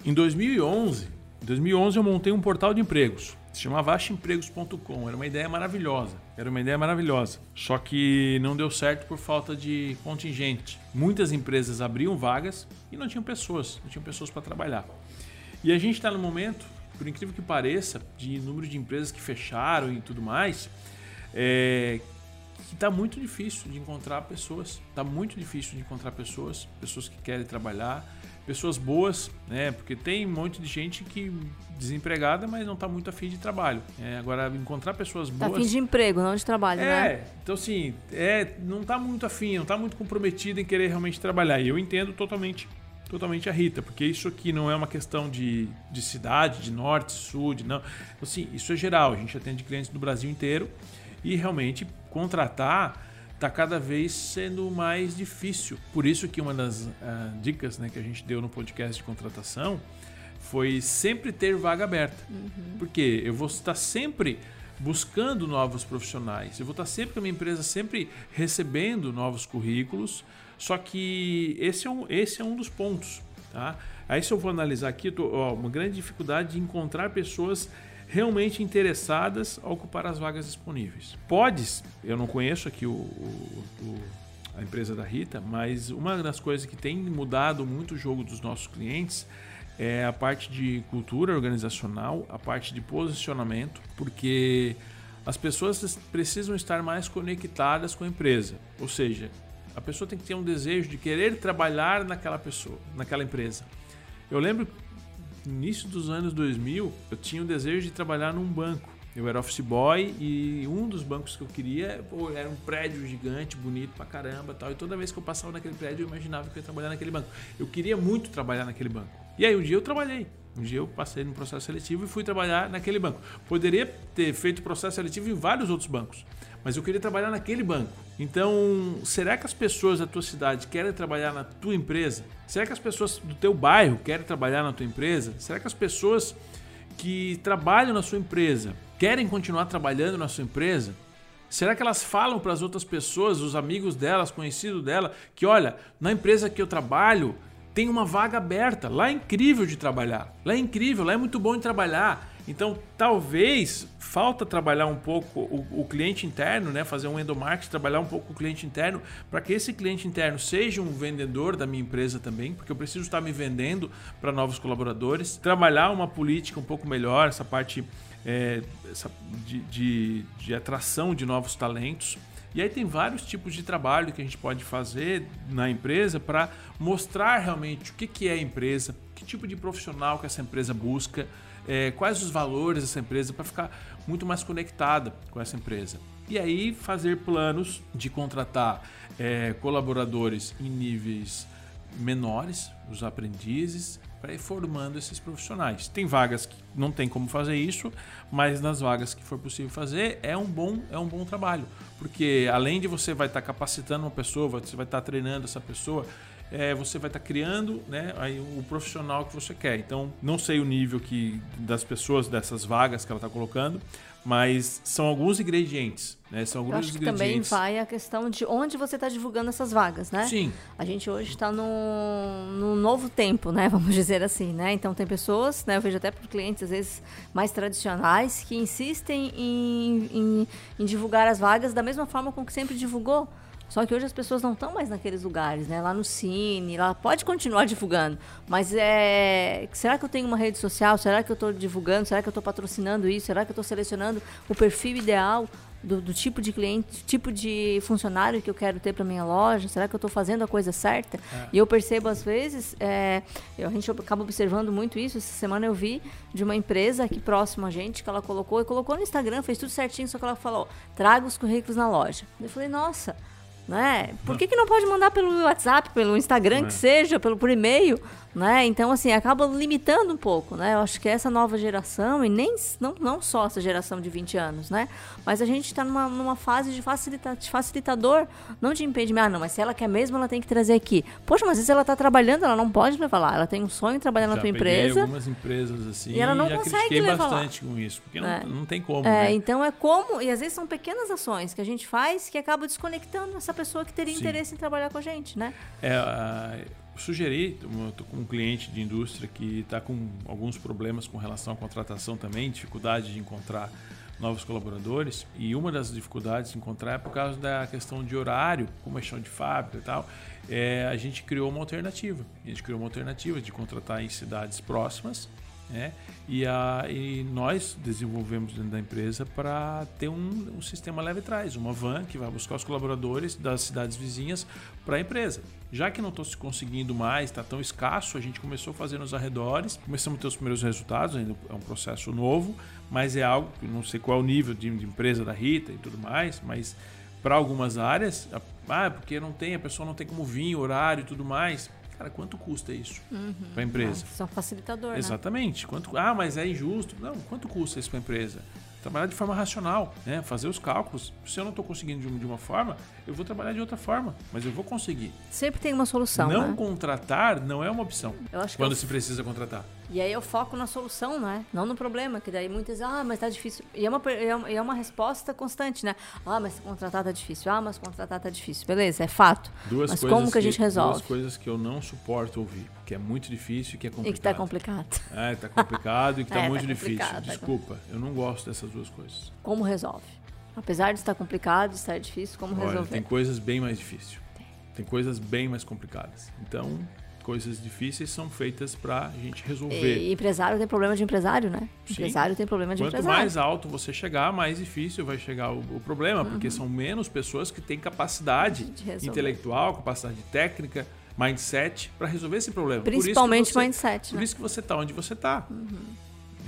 Em 2011, 2011 eu montei um portal de empregos. Se chamava achaempregos.com. Era uma ideia maravilhosa. Era uma ideia maravilhosa. Só que não deu certo por falta de contingente. Muitas empresas abriam vagas e não tinham pessoas. Não tinham pessoas para trabalhar. E a gente está no momento, por incrível que pareça, de número de empresas que fecharam e tudo mais, é, que está muito difícil de encontrar pessoas. Está muito difícil de encontrar pessoas, pessoas que querem trabalhar, pessoas boas, né? Porque tem um monte de gente que desempregada, mas não está muito afim de trabalho. É, agora, encontrar pessoas boas. Tá afim de emprego, não de trabalho, é, né? É, então assim, é, não está muito afim, não está muito comprometido em querer realmente trabalhar. E eu entendo totalmente totalmente a Rita, porque isso aqui não é uma questão de, de cidade, de norte, sul, de não. Assim, isso é geral. A gente atende clientes do Brasil inteiro e realmente contratar está cada vez sendo mais difícil. Por isso que uma das uh, dicas né, que a gente deu no podcast de contratação foi sempre ter vaga aberta. Uhum. Porque eu vou estar sempre buscando novos profissionais, eu vou estar sempre com a minha empresa sempre recebendo novos currículos, só que esse é um, esse é um dos pontos. Tá? Aí se eu vou analisar aqui, tô, ó, uma grande dificuldade de encontrar pessoas realmente interessadas a ocupar as vagas disponíveis. Podes, eu não conheço aqui o, o, o, a empresa da Rita, mas uma das coisas que tem mudado muito o jogo dos nossos clientes é a parte de cultura organizacional, a parte de posicionamento, porque as pessoas precisam estar mais conectadas com a empresa. Ou seja, a pessoa tem que ter um desejo de querer trabalhar naquela pessoa, naquela empresa. Eu lembro início dos anos 2000, eu tinha o desejo de trabalhar num banco. Eu era office boy e um dos bancos que eu queria pô, era um prédio gigante, bonito pra caramba tal. E toda vez que eu passava naquele prédio, eu imaginava que eu ia trabalhar naquele banco. Eu queria muito trabalhar naquele banco. E aí um dia eu trabalhei. Um dia eu passei no processo seletivo e fui trabalhar naquele banco. Poderia ter feito processo seletivo em vários outros bancos, mas eu queria trabalhar naquele banco. Então, será que as pessoas da tua cidade querem trabalhar na tua empresa? Será que as pessoas do teu bairro querem trabalhar na tua empresa? Será que as pessoas que trabalham na sua empresa querem continuar trabalhando na sua empresa? Será que elas falam para as outras pessoas, os amigos delas, conhecidos dela, que olha, na empresa que eu trabalho tem uma vaga aberta, lá é incrível de trabalhar, lá é incrível, lá é muito bom de trabalhar. Então, talvez falta trabalhar um pouco o, o, cliente interno, né? fazer um endomarketing, trabalhar um pouco o cliente interno, para que esse cliente interno seja um vendedor da minha empresa também, porque eu preciso estar me vendendo para novos colaboradores, trabalhar uma política um pouco melhor, essa parte é, essa, de, de, de atração de novos talentos. E aí tem vários tipos de trabalho que a gente pode fazer na empresa para mostrar realmente o que, que é a empresa, que tipo de profissional que essa empresa busca, é, quais os valores dessa empresa para ficar muito mais conectada com essa empresa. E aí fazer planos de contratar é, colaboradores em níveis menores, os aprendizes, para ir formando esses profissionais. Tem vagas que não tem como fazer isso, mas nas vagas que for possível fazer é um bom é um bom trabalho, porque além de você vai estar tá capacitando uma pessoa, você vai estar tá treinando essa pessoa, é, você vai estar tá criando né, aí, o profissional que você quer. Então, não sei o nível que das pessoas, dessas vagas que ela está colocando, mas são alguns ingredientes. Né? São alguns Eu acho que também vai a questão de onde você está divulgando essas vagas, né? Sim. A gente hoje está num, num novo tempo, né? Vamos dizer assim, né? Então tem pessoas, né? Eu vejo até por clientes, às vezes, mais tradicionais, que insistem em, em, em divulgar as vagas da mesma forma com que sempre divulgou. Só que hoje as pessoas não estão mais naqueles lugares, né? Lá no Cine, lá pode continuar divulgando. Mas é. Será que eu tenho uma rede social? Será que eu estou divulgando? Será que eu estou patrocinando isso? Será que eu estou selecionando o perfil ideal do, do, tipo de cliente, tipo de funcionário que eu quero ter para minha loja? Será que eu estou fazendo a coisa certa? É. E eu percebo às vezes, é, a gente acaba observando muito isso. Essa semana eu vi de uma empresa aqui próxima a gente que ela colocou e colocou no Instagram, fez tudo certinho, só que ela falou: traga os currículos na loja. Eu falei, nossa né? Por que, que não pode mandar pelo WhatsApp, pelo Instagram, É. que seja, pelo por e-mail, né? Então, assim, acaba limitando um pouco, né? Eu acho que essa nova geração, e nem não, não só essa geração de 20 anos, né? Mas a gente está numa, numa fase de, facilita, de facilitador, não de impedimento. Ah, não, mas se ela quer mesmo, ela tem que trazer aqui. Poxa, mas às vezes ela está trabalhando, ela não pode levar lá. Ela tem um sonho de trabalhar na Já tua peguei empresa. algumas empresas assim E ela não já consegue critiquei levar lá. bastante com isso, porque É. não, não tem como, É, né? então é como, e às vezes são pequenas ações que a gente faz que acaba desconectando essa pessoa que teria Sim. interesse em trabalhar com a gente, né? É, eu sugeri, eu tô com um cliente de indústria que está com alguns problemas com relação à contratação também, dificuldade de encontrar novos colaboradores. E uma das dificuldades de encontrar é por causa da questão de horário, como é chão de fábrica e tal. É, a gente criou uma alternativa. A gente criou uma alternativa de contratar em cidades próximas. Né? E, a, e nós desenvolvemos dentro da empresa para ter um, um sistema leve trás, uma van que vai buscar os colaboradores das cidades vizinhas para a empresa. Já que não estou se conseguindo mais, está tão escasso, a gente começou a fazer nos arredores, começamos a ter os primeiros resultados, ainda é um processo novo, mas é algo que não sei qual é o nível de, de empresa da Rita e tudo mais, mas para algumas áreas, ah, porque não tem, a pessoa não tem como vir, horário e tudo mais. Cara, quanto custa isso para a empresa? Isso é um facilitador, né? Exatamente. Quanto, ah, mas é injusto. Não, quanto custa isso para a empresa? Trabalhar de forma racional, né? fazer os cálculos. Se eu não estou conseguindo de uma forma, eu vou trabalhar de outra forma, mas eu vou conseguir. Sempre tem uma solução, não né? contratar não é uma opção Eu acho que quando eu- se precisa contratar. E aí eu foco na solução, né? Não no problema, que daí muitas, ah, mas tá difícil. E é uma, é uma, é uma resposta constante, né? Ah, mas contratar tá difícil. Ah, mas contratar tá difícil. Beleza, é fato. Duas mas coisas como que a gente resolve? Duas coisas que eu não suporto ouvir, que é muito difícil e que é complicado. E que tá complicado. É, tá complicado e que tá É, tá muito complicado, difícil. tá Desculpa, eu não gosto dessas duas coisas. Como resolve? Apesar de estar complicado, de estar difícil, como Olha, resolver? tem coisas bem mais difíceis. Tem coisas bem mais complicadas. Então, coisas difíceis são feitas pra gente resolver. E empresário tem problema de empresário, né? Sim. Empresário tem problema de Quanto empresário. mais alto você chegar, mais difícil vai chegar o, o problema, porque são menos pessoas que têm capacidade Uhum. Intelectual, capacidade técnica, mindset para resolver esse problema. Por Principalmente você- mindset, Por né? Uhum. isso que você tá onde você tá.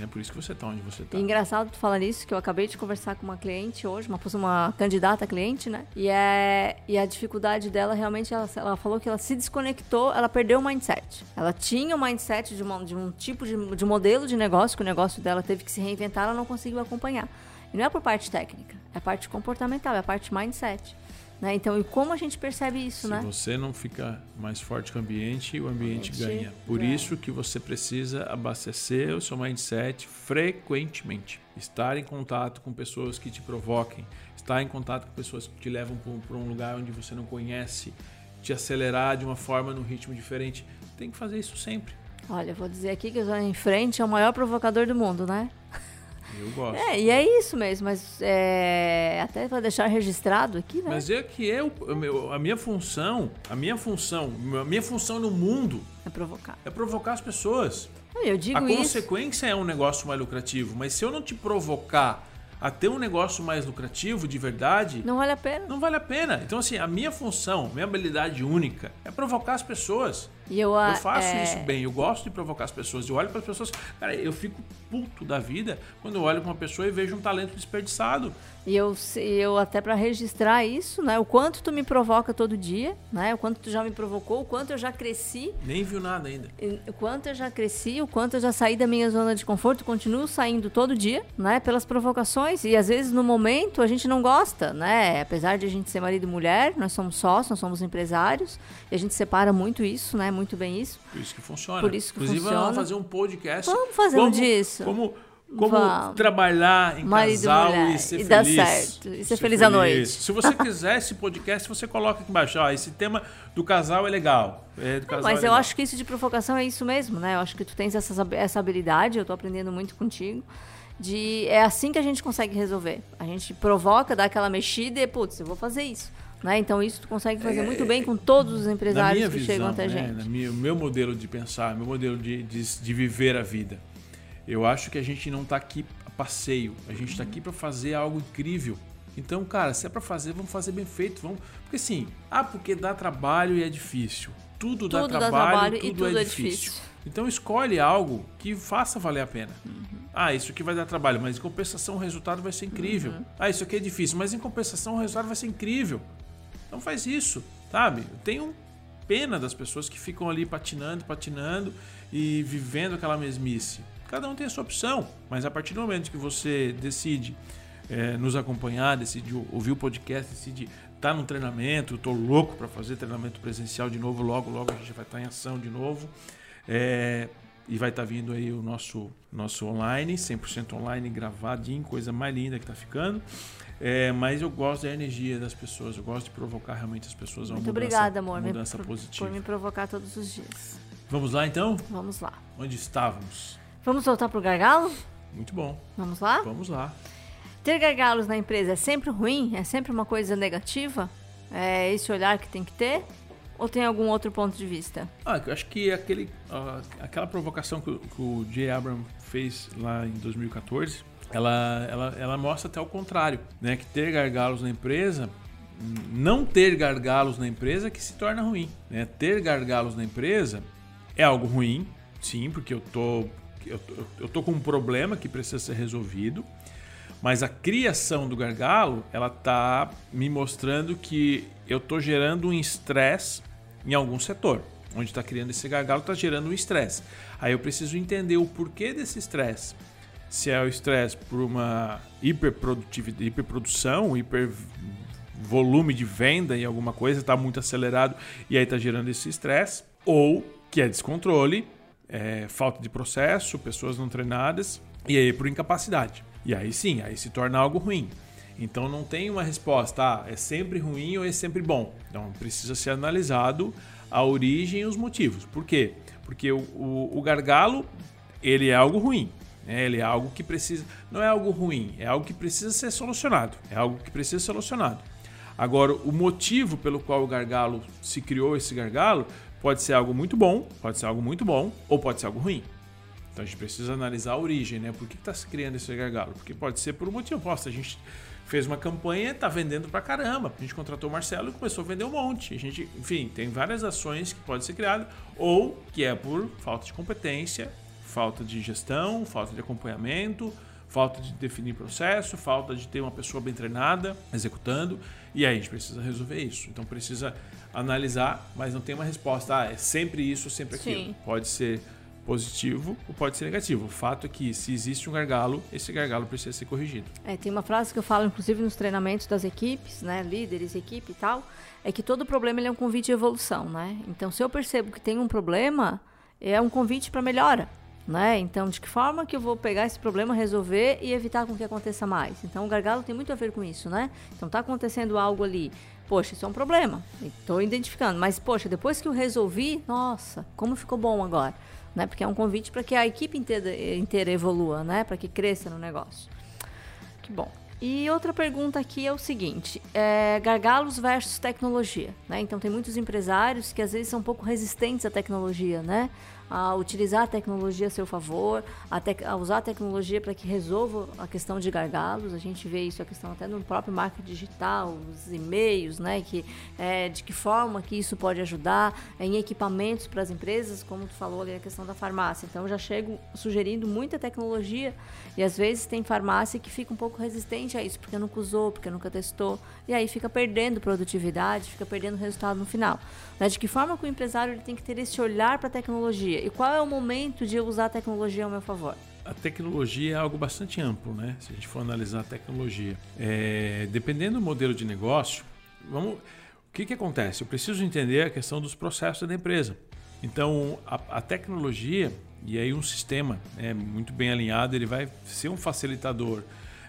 É por isso que você tá onde você tá. E engraçado tu falar nisso, que eu acabei de conversar com uma cliente hoje, uma, uma candidata cliente, né? E, é, e a dificuldade dela, realmente, ela, ela falou que ela se desconectou, ela perdeu o mindset. Ela tinha o mindset de, uma- de um tipo de, de modelo de negócio, que o negócio dela teve que se reinventar, ela não conseguiu acompanhar. E não é por parte técnica, é parte comportamental, é parte mindset. Né? Então, e como a gente percebe isso, Se né? você não fica mais forte que o ambiente, o ambiente ganha. Por ganha. isso que você precisa abastecer o seu mindset frequentemente. Estar em contato com pessoas que te provoquem, estar em contato com pessoas que te levam para um lugar onde você não conhece, te acelerar de uma forma num ritmo diferente. Tem que fazer isso sempre. Olha, eu vou dizer aqui que o Zona em Frente é o maior provocador do mundo, né? Eu gosto. É, e é isso mesmo, mas é, até para deixar registrado aqui, né? Mas é que eu, o a minha função, a minha função, a minha função no mundo É provocar. é provocar as pessoas. Eu digo a isso. consequência é um negócio mais lucrativo, mas se eu não te provocar a ter um negócio mais lucrativo de verdade, Não vale a pena. não vale a pena. Então, assim, a minha função, minha habilidade única é provocar as pessoas. Eu, ah, Eu faço é, isso bem, eu gosto de provocar as pessoas. Eu olho para as pessoas, cara, eu fico puto da vida quando eu olho para uma pessoa e vejo um talento desperdiçado. E eu, eu até para registrar isso, né? O quanto tu me provoca todo dia, né? O quanto tu já me provocou, o quanto eu já cresci, Nem viu nada ainda. o quanto eu já cresci, o quanto eu já saí da minha zona de conforto, continuo saindo todo dia, né? Pelas provocações e às vezes no momento a gente não gosta, né? Apesar de a gente ser marido e mulher, nós somos sócios, nós somos empresários e a gente separa muito isso, né? Muito bem isso. Por isso que funciona. Por isso que Inclusive, funciona. vamos fazer um podcast. Vamos fazer um como, disso. Como, como Vamos. trabalhar em Marido e casal mulher, e ser e dar feliz. certo, e ser feliz à noite. Se você quiser esse podcast, você coloca aqui embaixo. Ó, esse tema do casal é legal. É, casal Mas é eu legal. acho que isso de provocação é isso mesmo, né? Eu acho que tu tens essa, essa habilidade, eu tô aprendendo muito contigo. De, é assim que a gente consegue resolver. A gente provoca, dá aquela mexida e, putz, eu vou fazer isso. Né? Então isso tu consegue fazer muito bem com todos os É, empresários que visão, chegam até a né, gente. minha- o meu modelo de pensar, meu modelo de, de, de viver a vida. Eu acho que a gente não está aqui a passeio, a gente está aqui para fazer algo incrível. Então, cara, se é para fazer, vamos fazer bem feito, vamos. Porque assim, ah, porque dá trabalho e é difícil. Tudo, dá, Tudo dá trabalho, trabalho e tudo, tudo é, é difícil. difícil. Então escolhe algo que faça valer a pena. Uhum. Ah, isso aqui vai dar trabalho, mas em compensação o resultado vai ser incrível. Uhum. Ah, isso aqui é difícil, mas em compensação o resultado vai ser incrível. Então faz isso, sabe? Eu tenho pena das pessoas que ficam ali patinando, patinando e vivendo aquela mesmice. Cada um tem a sua opção, mas a partir do momento que você decide é, nos acompanhar, decide ouvir o podcast, decide estar tá no treinamento, estou louco para fazer treinamento presencial de novo, logo, logo a gente vai estar tá em ação de novo. É, e vai estar tá vindo aí o nosso, nosso online, 100% online, gravadinho, coisa mais linda que está ficando. É, mas eu gosto da energia das pessoas, eu gosto de provocar realmente as pessoas a uma Muito mudança, obrigada, amor, mudança por, positiva. por me provocar todos os dias. Vamos lá então? Vamos lá. Onde estávamos? Vamos voltar pro gargalo? Muito bom. Vamos lá? Vamos lá. Ter gargalos na empresa é sempre ruim? É sempre uma coisa negativa? É esse olhar que tem que ter? Ou tem algum outro ponto de vista? Ah, eu acho que aquele, uh, aquela provocação que, que o Jay Abrams fez lá em 2014 ela, ela, ela mostra até o contrário, né? Que ter gargalos na empresa, não ter gargalos na empresa é que se torna ruim, né? Ter gargalos na empresa é algo ruim, sim, porque eu tô, eu tô, eu tô com um problema que precisa ser resolvido, mas a criação do gargalo, ela tá me mostrando que eu tô gerando um estresse em algum setor. Onde está criando esse gargalo, está gerando um estresse. Aí eu preciso entender o porquê desse estresse se é o estresse por uma hiperprodutividade, hiperprodução, hiper volume de venda em alguma coisa, está muito acelerado e aí está gerando esse estresse, ou que é descontrole, é, falta de processo, pessoas não treinadas, e aí por incapacidade. E aí sim, aí se torna algo ruim. Então não tem uma resposta, ah, é sempre ruim ou é sempre bom. Então precisa ser analisado a origem e os motivos. Por quê? Porque o, o, o gargalo ele é algo ruim. Né? Ele é algo que precisa. Não é algo ruim, é algo que precisa ser solucionado. É algo que precisa ser solucionado. Agora, o motivo pelo qual o gargalo se criou esse gargalo pode ser algo muito bom, pode ser algo muito bom, ou pode ser algo ruim. Então a gente precisa analisar a origem, né? Por que está se criando esse gargalo? Porque pode ser por um motivo. Nossa, a gente fez uma campanha, está vendendo pra caramba. A gente contratou o Marcelo e começou a vender um monte. A gente, enfim, tem várias ações que podem ser criadas, ou que é por falta de competência falta de gestão, falta de acompanhamento, falta de definir processo, falta de ter uma pessoa bem treinada executando. E aí a gente precisa resolver isso. Então precisa analisar, mas não tem uma resposta. Ah, é sempre isso, sempre aquilo. Sim. Pode ser positivo ou pode ser negativo. O fato é que se existe um gargalo, esse gargalo precisa ser corrigido. É, tem uma frase que eu falo, inclusive, nos treinamentos das equipes, né? Líderes, equipe e tal, é que todo problema é um convite de evolução, né? Então, se eu percebo que tem um problema, é um convite para melhora né? Então, de que forma que eu vou pegar esse problema, resolver e evitar com que aconteça mais? Então, o gargalo tem muito a ver com isso, né? Então, está acontecendo algo ali. Poxa, isso é um problema. Estou identificando. Mas, poxa, depois que eu resolvi, nossa, como ficou bom agora. Né? Porque é um convite para que a equipe inteira, inteira evolua, né? Para que cresça no negócio. Que bom. E outra pergunta aqui é o seguinte: é, gargalos versus tecnologia, né? Então tem muitos empresários que às vezes são um pouco resistentes à tecnologia, né? A utilizar a tecnologia a seu favor, a, te a usar a tecnologia para que resolva a questão de gargalos. A gente vê isso, a questão até no próprio marketing digital, os e-mails, né? Que, é, de que forma que isso pode ajudar em equipamentos para as empresas, como tu falou ali a questão da farmácia. Então, já chego sugerindo muita tecnologia e às vezes tem farmácia que fica um pouco resistente a isso, porque nunca usou, porque nunca testou, e aí fica perdendo produtividade, fica perdendo resultado no final. Né? De que forma que o empresário ele tem que ter esse olhar para a tecnologia? E qual é o momento de eu usar a tecnologia ao meu favor? a tecnologia é algo bastante amplo, né? Se a gente for analisar a tecnologia, é, dependendo do modelo de negócio, vamos, o que, que acontece? Eu preciso entender a questão dos processos da empresa. Então, a, a tecnologia e aí um sistema é, muito bem alinhado, ele vai ser um facilitador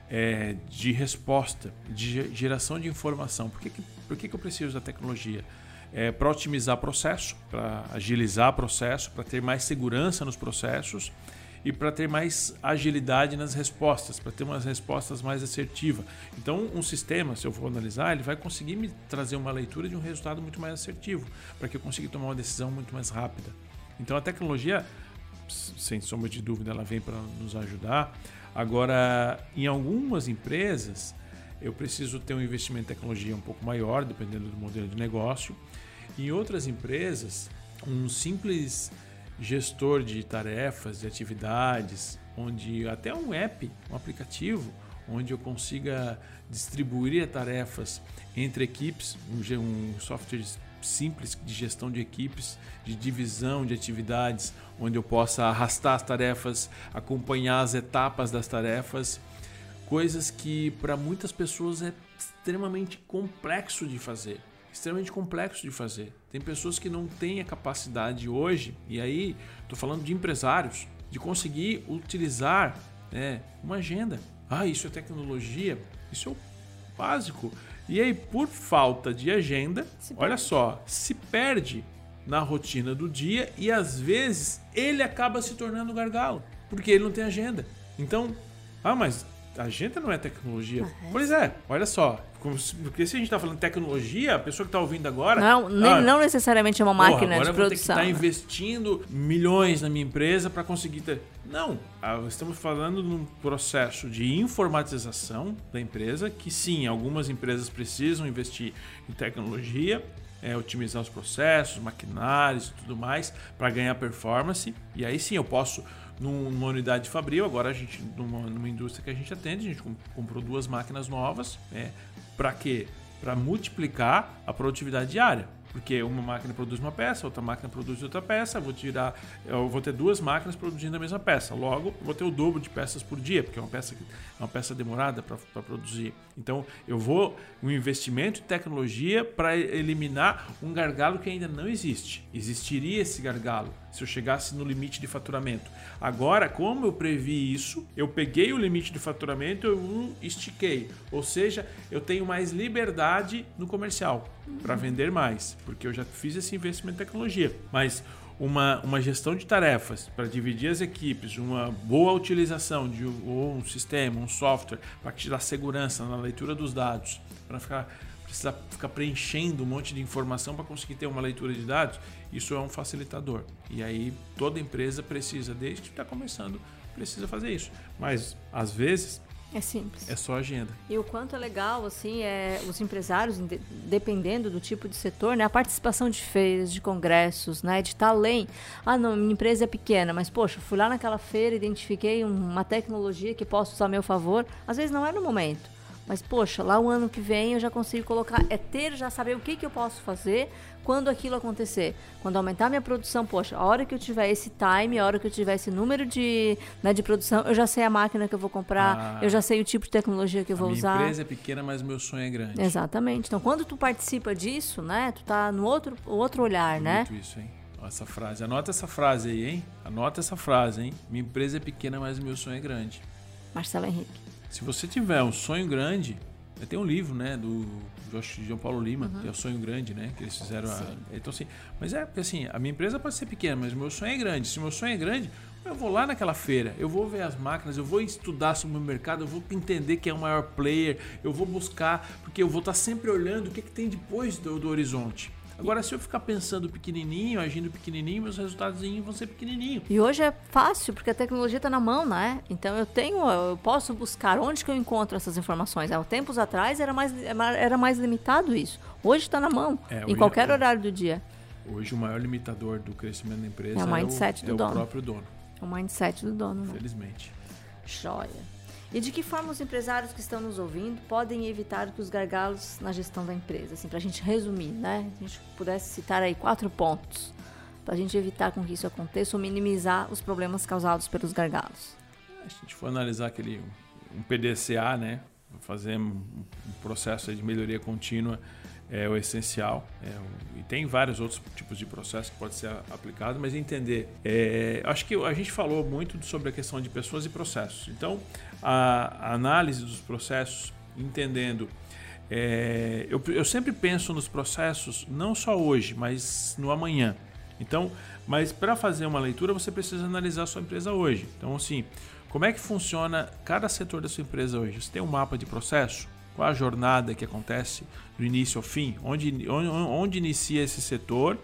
é, de resposta, de geração de informação. Por que, que, por que, que eu preciso da tecnologia? É, para otimizar processo, para agilizar processo, para ter mais segurança nos processos e para ter mais agilidade nas respostas, para ter umas respostas mais assertivas. Então, um sistema, se eu for analisar, ele vai conseguir me trazer uma leitura de um resultado muito mais assertivo, para que eu consiga tomar uma decisão muito mais rápida. Então, a tecnologia, sem sombra de dúvida, ela vem para nos ajudar. Agora, em algumas empresas, eu preciso ter um investimento em tecnologia um pouco maior, dependendo do modelo de negócio. Em outras empresas, um simples gestor de tarefas, de atividades, onde até um app, um aplicativo, onde eu consiga distribuir tarefas entre equipes, um, software simples de gestão de equipes, de divisão de atividades, onde eu possa arrastar as tarefas, acompanhar as etapas das tarefas, coisas que para muitas pessoas é extremamente complexo de fazer. Extremamente complexo de fazer. Tem pessoas que não têm a capacidade hoje, e aí estou falando de empresários, de conseguir utilizar né, uma agenda. Ah, isso é tecnologia? Isso é o básico. E aí, por falta de agenda, olha só, se perde na rotina do dia e às vezes ele acaba se tornando gargalo, porque ele não tem agenda. Então, ah, mas agenda não é tecnologia. É. Pois é, olha só. Porque se a gente está falando tecnologia, a pessoa que está ouvindo agora. Não, nem, ah, não necessariamente é uma máquina porra, de produção. Agora eu vou ter que estar tá investindo milhões na minha empresa para conseguir ter. Não, ah, estamos falando de um processo de informatização da empresa, que sim, algumas empresas precisam investir em tecnologia, é, otimizar os processos, maquinários e tudo mais para ganhar performance. E aí sim eu posso, numa unidade de fabril, agora a gente, numa, numa indústria que a gente atende, a gente comprou duas máquinas novas. É, para quê? Para multiplicar a produtividade diária. Porque uma máquina produz uma peça, outra máquina produz outra peça, vou tirar, eu vou ter duas máquinas produzindo a mesma peça. Logo, vou ter o dobro de peças por dia, porque é uma peça, é uma peça demorada para produzir. Então, eu vou um investimento em tecnologia para eliminar um gargalo que ainda não existe. Existiria esse gargalo se eu chegasse no limite de faturamento. Agora, como eu previ isso, eu peguei o limite de faturamento, eu estiquei. Ou seja, eu tenho mais liberdade no comercial para vender mais, porque eu já fiz esse investimento em tecnologia. Mas uma, uma gestão de tarefas para dividir as equipes, uma boa utilização de um, um sistema, um software para te dar segurança na leitura dos dados, para ficar precisar ficar preenchendo um monte de informação para conseguir ter uma leitura de dados, isso é um facilitador. E aí toda empresa precisa, desde que está começando, precisa fazer isso. Mas às vezes é simples. É só agenda. E o quanto é legal, assim, é os empresários, dependendo do tipo de setor, né? A participação de feiras, de congressos, né? De estar além. Ah, não, minha empresa é pequena, mas, poxa, fui lá naquela feira, identifiquei uma tecnologia que posso usar a meu favor. Às vezes não é no momento. Mas, poxa, lá o ano que vem eu já consigo colocar. É ter, já saber o que, que eu posso fazer quando aquilo acontecer. Quando aumentar minha produção, poxa, a hora que eu tiver esse time, a hora que eu tiver esse número de, né, de produção, eu já sei a máquina que eu vou comprar, ah, eu já sei o tipo de tecnologia que eu vou minha usar. A empresa é pequena, mas meu sonho é grande. Exatamente. Então, quando tu participa disso, né, tu tá no outro, outro olhar, né? Muito isso, hein? Essa frase. Anota essa frase aí, hein? Anota essa frase, hein? Minha empresa é pequena, mas meu sonho é grande. Marcelo Henrique. Se você tiver um sonho grande, tem um livro, né, do João Paulo Lima, uhum. que é o Sonho Grande, né, que eles fizeram. A, então assim, mas é porque assim, a minha empresa pode ser pequena, mas o meu sonho é grande. Se o meu sonho é grande, eu vou lá naquela feira, eu vou ver as máquinas, eu vou estudar sobre o mercado, eu vou entender quem é o maior player, eu vou buscar, porque eu vou estar sempre olhando o que, que tem depois do, do horizonte. Agora, se eu ficar pensando pequenininho, agindo pequenininho, meus resultados vão ser pequenininho. E hoje é fácil, porque a tecnologia está na mão, né? Então eu tenho, eu posso buscar onde que eu encontro essas informações. Há tempos atrás era mais, era mais limitado isso. Hoje está na mão, é, em qualquer é, horário do dia. Hoje o maior limitador do crescimento da empresa é o mindset é o, do é dono. o próprio dono. O mindset do dono. Né? Felizmente. Joia. E de que forma os empresários que estão nos ouvindo podem evitar que os gargalos na gestão da empresa? Assim, para a gente resumir, né? Se a gente pudesse citar aí quatro pontos para a gente evitar com que isso aconteça ou minimizar os problemas causados pelos gargalos. A gente for analisar aquele um PDCA, né? Fazer um processo de melhoria contínua é o essencial. É, e tem vários outros tipos de processos que pode ser aplicado, mas entender. É, acho que a gente falou muito sobre a questão de pessoas e processos. Então, a, análise dos processos, entendendo. É, eu, eu sempre penso nos processos, não só hoje, mas no amanhã. Então, mas para fazer uma leitura, você precisa analisar a sua empresa hoje. Então, assim, como é que funciona cada setor da sua empresa hoje? Você tem um mapa de processo? Qual a jornada que acontece do início ao fim? Onde, onde, onde inicia esse setor?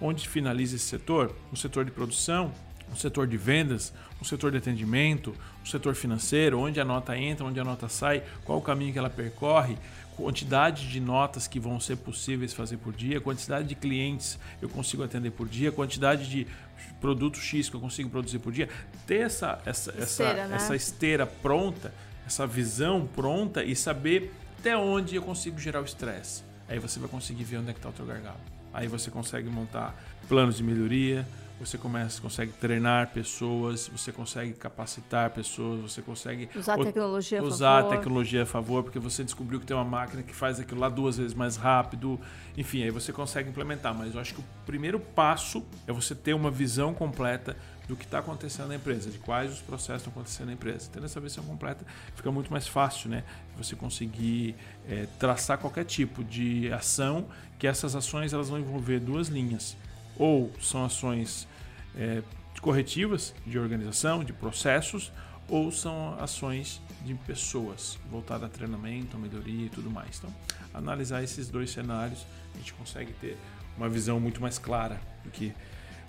Onde finaliza esse setor? No setor de produção, no setor de vendas, no setor de atendimento, no setor financeiro, onde a nota entra, onde a nota sai, qual o caminho que ela percorre, quantidade de notas que vão ser possíveis fazer por dia, quantidade de clientes eu consigo atender por dia, quantidade de produto X que eu consigo produzir por dia. Ter essa, essa, esteira, essa, né? essa esteira pronta essa visão pronta e saber até onde eu consigo gerar o estresse. Aí você vai conseguir ver onde é que está o teu gargalo. Aí você consegue montar planos de melhoria, você começa, consegue treinar pessoas, você consegue capacitar pessoas, você consegue usar a tecnologia usar a favor. a tecnologia a favor, porque você descobriu que tem uma máquina que faz aquilo lá duas vezes mais rápido. Enfim, aí você consegue implementar. Mas eu acho que o primeiro passo é você ter uma visão completa do que está acontecendo na empresa, de quais os processos estão acontecendo na empresa. Tendo essa visão completa, fica muito mais fácil, né? Você conseguir é, traçar qualquer tipo de ação, que essas ações elas vão envolver duas linhas. Ou são ações é, corretivas de organização, de processos, ou são ações de pessoas, voltadas a treinamento, a melhoria e tudo mais. Então, analisar esses dois cenários, a gente consegue ter uma visão muito mais clara do que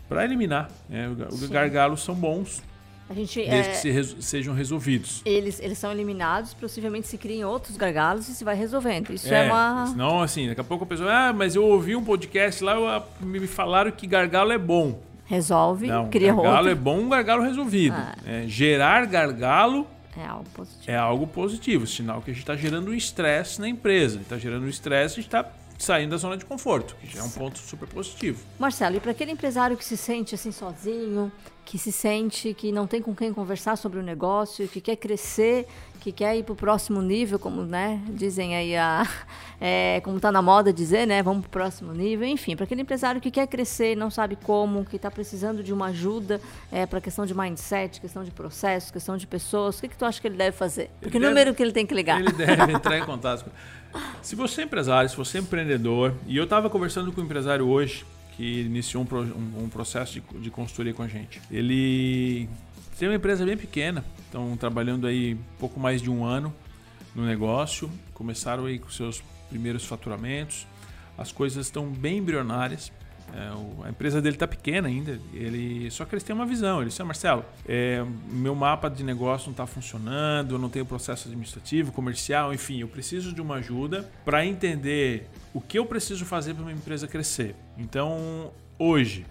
para eliminar. Né? Os gargalos são bons, a gente, desde é, que se reso sejam resolvidos. Eles, eles são eliminados, possivelmente se criem outros gargalos e se vai resolvendo. Isso é, é uma. Não, assim, daqui a pouco a pessoa, ah, mas eu ouvi um podcast lá, eu, me falaram que gargalo é bom. Resolve, não, cria gargalo outro. é bom, um gargalo resolvido. Ah. É, gerar gargalo É algo positivo. é algo positivo, sinal que a gente está gerando um estresse na empresa. Está gerando um estresse, a gente está saindo da zona de conforto, que já é um ponto super positivo. Marcelo, e para aquele empresário que se sente assim sozinho, que se sente que não tem com quem conversar sobre o negócio, que quer crescer, que quer ir para o próximo nível, como né, dizem aí, a, é, como está na moda dizer, né, vamos para o próximo nível, enfim, para aquele empresário que quer crescer, não sabe como, que está precisando de uma ajuda é, para questão de mindset, questão de processos, questão de pessoas, o que, que tu acha que ele deve fazer? Que deve- número que ele tem que ligar? Ele deve entrar em contato. com- Se você é empresário, se você é empreendedor, e eu estava conversando com um empresário hoje que iniciou um, um- um processo de, de consultoria com a gente. Ele tem uma empresa bem pequena, estão trabalhando aí pouco mais de um ano no negócio, começaram aí com seus primeiros faturamentos, as coisas estão bem embrionárias. É, o- a empresa dele está pequena ainda, ele só que eles têm uma visão. Ele disse: ah, Marcelo, é, meu mapa de negócio não está funcionando, eu não tenho processo administrativo, comercial, enfim, eu preciso de uma ajuda para entender o que eu preciso fazer para uma empresa crescer. Então, hoje,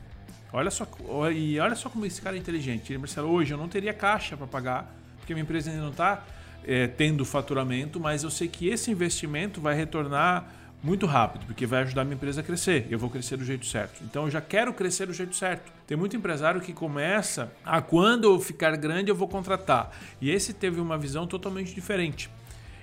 olha só, e olha só como esse cara é inteligente. Ele, Marcelo, hoje eu não teria caixa para pagar, porque minha empresa ainda não está tendo faturamento, mas eu sei que esse investimento vai retornar muito rápido, porque vai ajudar a minha empresa a crescer. Eu vou crescer do jeito certo. Então eu já quero crescer do jeito certo. Tem muito empresário que começa a quando eu ficar grande eu vou contratar. E esse teve uma visão totalmente diferente.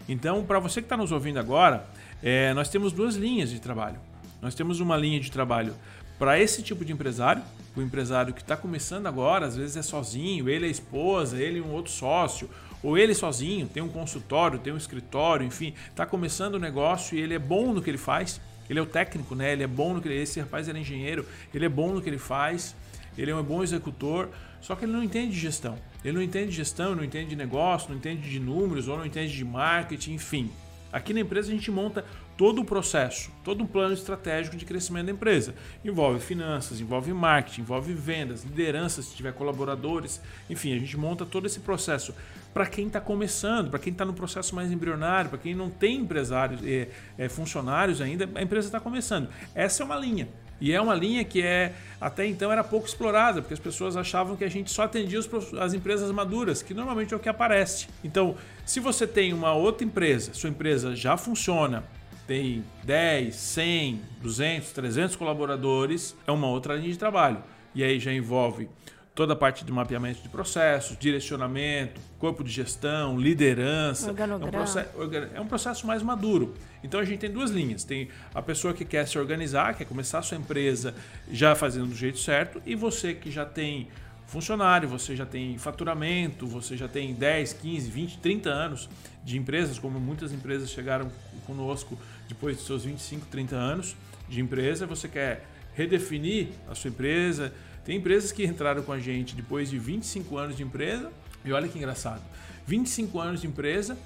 Então, para você que está nos ouvindo agora, é, nós temos duas linhas de trabalho. Nós temos uma linha de trabalho para esse tipo de empresário, o empresário que está começando agora, às vezes é sozinho, ele é a esposa, ele e um outro sócio, ou ele sozinho, tem um consultório, tem um escritório, enfim, está começando o negócio e ele é bom no que ele faz. Ele é o técnico, né? Ele é bom no que ele, esse rapaz ele é engenheiro, ele é bom no que ele faz, ele é um bom executor, só que ele não entende de gestão. Ele não entende de gestão, não entende de negócio, não entende de números, ou não entende de marketing, enfim. Aqui na empresa a gente monta todo o processo, todo um plano estratégico de crescimento da empresa. Envolve finanças, envolve marketing, envolve vendas, liderança, se tiver colaboradores, enfim, a gente monta todo esse processo para quem está começando, para quem está no processo mais embrionário, para quem não tem empresários, é, é, funcionários ainda, a empresa está começando. Essa é uma linha. E é uma linha que é até então era pouco explorada, porque as pessoas achavam que a gente só atendia os, as empresas maduras, que normalmente é o que aparece. Então, se você tem uma outra empresa, sua empresa já funciona, tem 10, 100, 200, 300 colaboradores, é uma outra linha de trabalho. E aí já envolve toda a parte de mapeamento de processos, direcionamento, corpo de gestão, liderança. É um, processo, é um processo mais maduro. Então a gente tem duas linhas. Tem a pessoa que quer se organizar, quer começar a sua empresa já fazendo do jeito certo, e você que já tem funcionário, você já tem faturamento, você já tem 10, 15, 20, 30 anos de empresas, como muitas empresas chegaram conosco depois de seus 25, 30 anos de empresa, você quer redefinir a sua empresa. Tem empresas que entraram com a gente depois de 25 anos de empresa, e olha que engraçado, 25 anos de empresa,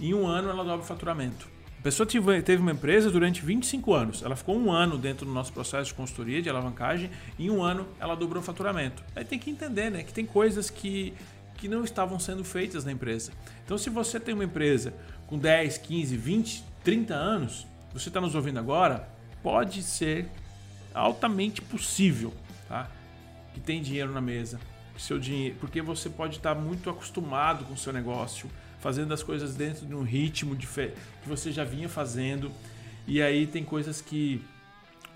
em um ano ela dobra o faturamento. A pessoa teve uma empresa durante 25 anos. Ela ficou um ano dentro do nosso processo de consultoria, de alavancagem. Em um ano, ela dobrou o faturamento. Aí tem que entender né, que tem coisas que, que não estavam sendo feitas na empresa. Então, se você tem uma empresa com 10, 15, 20, 30 anos, você está nos ouvindo agora, pode ser altamente possível tá? que tem dinheiro na mesa. que Seu dinheiro, porque você pode estar muito acostumado com o seu negócio fazendo as coisas dentro de um ritmo que você já vinha fazendo. E aí tem coisas que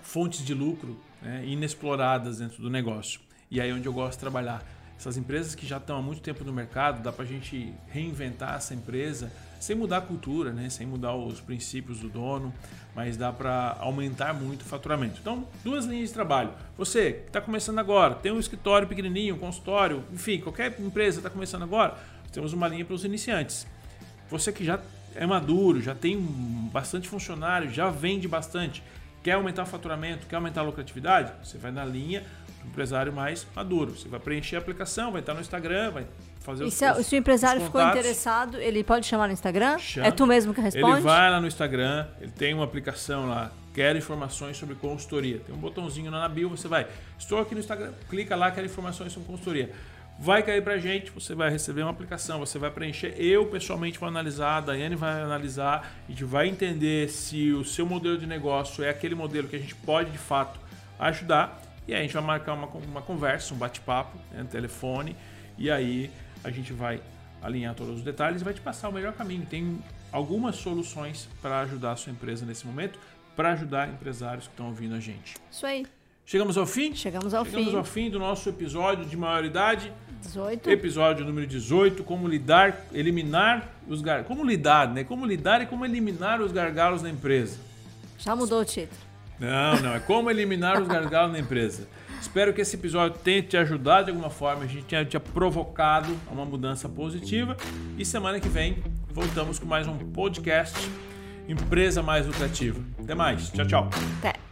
fontes de lucro né, inexploradas dentro do negócio. E aí é onde eu gosto de trabalhar. Essas empresas que já estão há muito tempo no mercado, dá para a gente reinventar essa empresa sem mudar a cultura, né? sem mudar os princípios do dono, mas dá para aumentar muito o faturamento. Então, duas linhas de trabalho. Você que está começando agora, tem um escritório pequenininho, um consultório, enfim, qualquer empresa está começando agora, temos uma linha para os iniciantes. Você que já é maduro, já tem bastante funcionário, já vende bastante, quer aumentar o faturamento, quer aumentar a lucratividade, você vai na linha do empresário mais maduro. Você vai preencher a aplicação, vai estar no Instagram, vai fazer e os, se, os, se o empresário ficou interessado, ele pode chamar no Instagram? Chama. É tu mesmo que responde? Ele vai lá no Instagram, ele tem uma aplicação lá, quer informações sobre consultoria. Tem um botãozinho lá na bio, você vai, estou aqui no Instagram, clica lá, quer informações sobre consultoria. Vai cair para gente, você vai receber uma aplicação, você vai preencher. Eu pessoalmente vou analisar, a Daiane vai analisar, a gente vai entender se o seu modelo de negócio é aquele modelo que a gente pode de fato ajudar. E aí a gente vai marcar uma, uma conversa, um bate-papo, né, no telefone, e aí a gente vai alinhar todos os detalhes e vai te passar o melhor caminho. Tem algumas soluções para ajudar a sua empresa nesse momento, para ajudar empresários que estão ouvindo a gente. Isso aí. Chegamos ao fim? Chegamos ao Chegamos fim. Chegamos ao fim do nosso episódio de maioridade. 18. Episódio número 18, como lidar, eliminar os gargalos. Como lidar, né? Como lidar e como eliminar os gargalos na empresa. Já mudou o título. Não, não, é como eliminar os gargalos na empresa. Espero que esse episódio tenha te ajudado de alguma forma, a gente tenha te provocado a uma mudança positiva. E semana que vem voltamos com mais um podcast Empresa Mais Lucrativa. Até mais. Tchau, tchau. Até.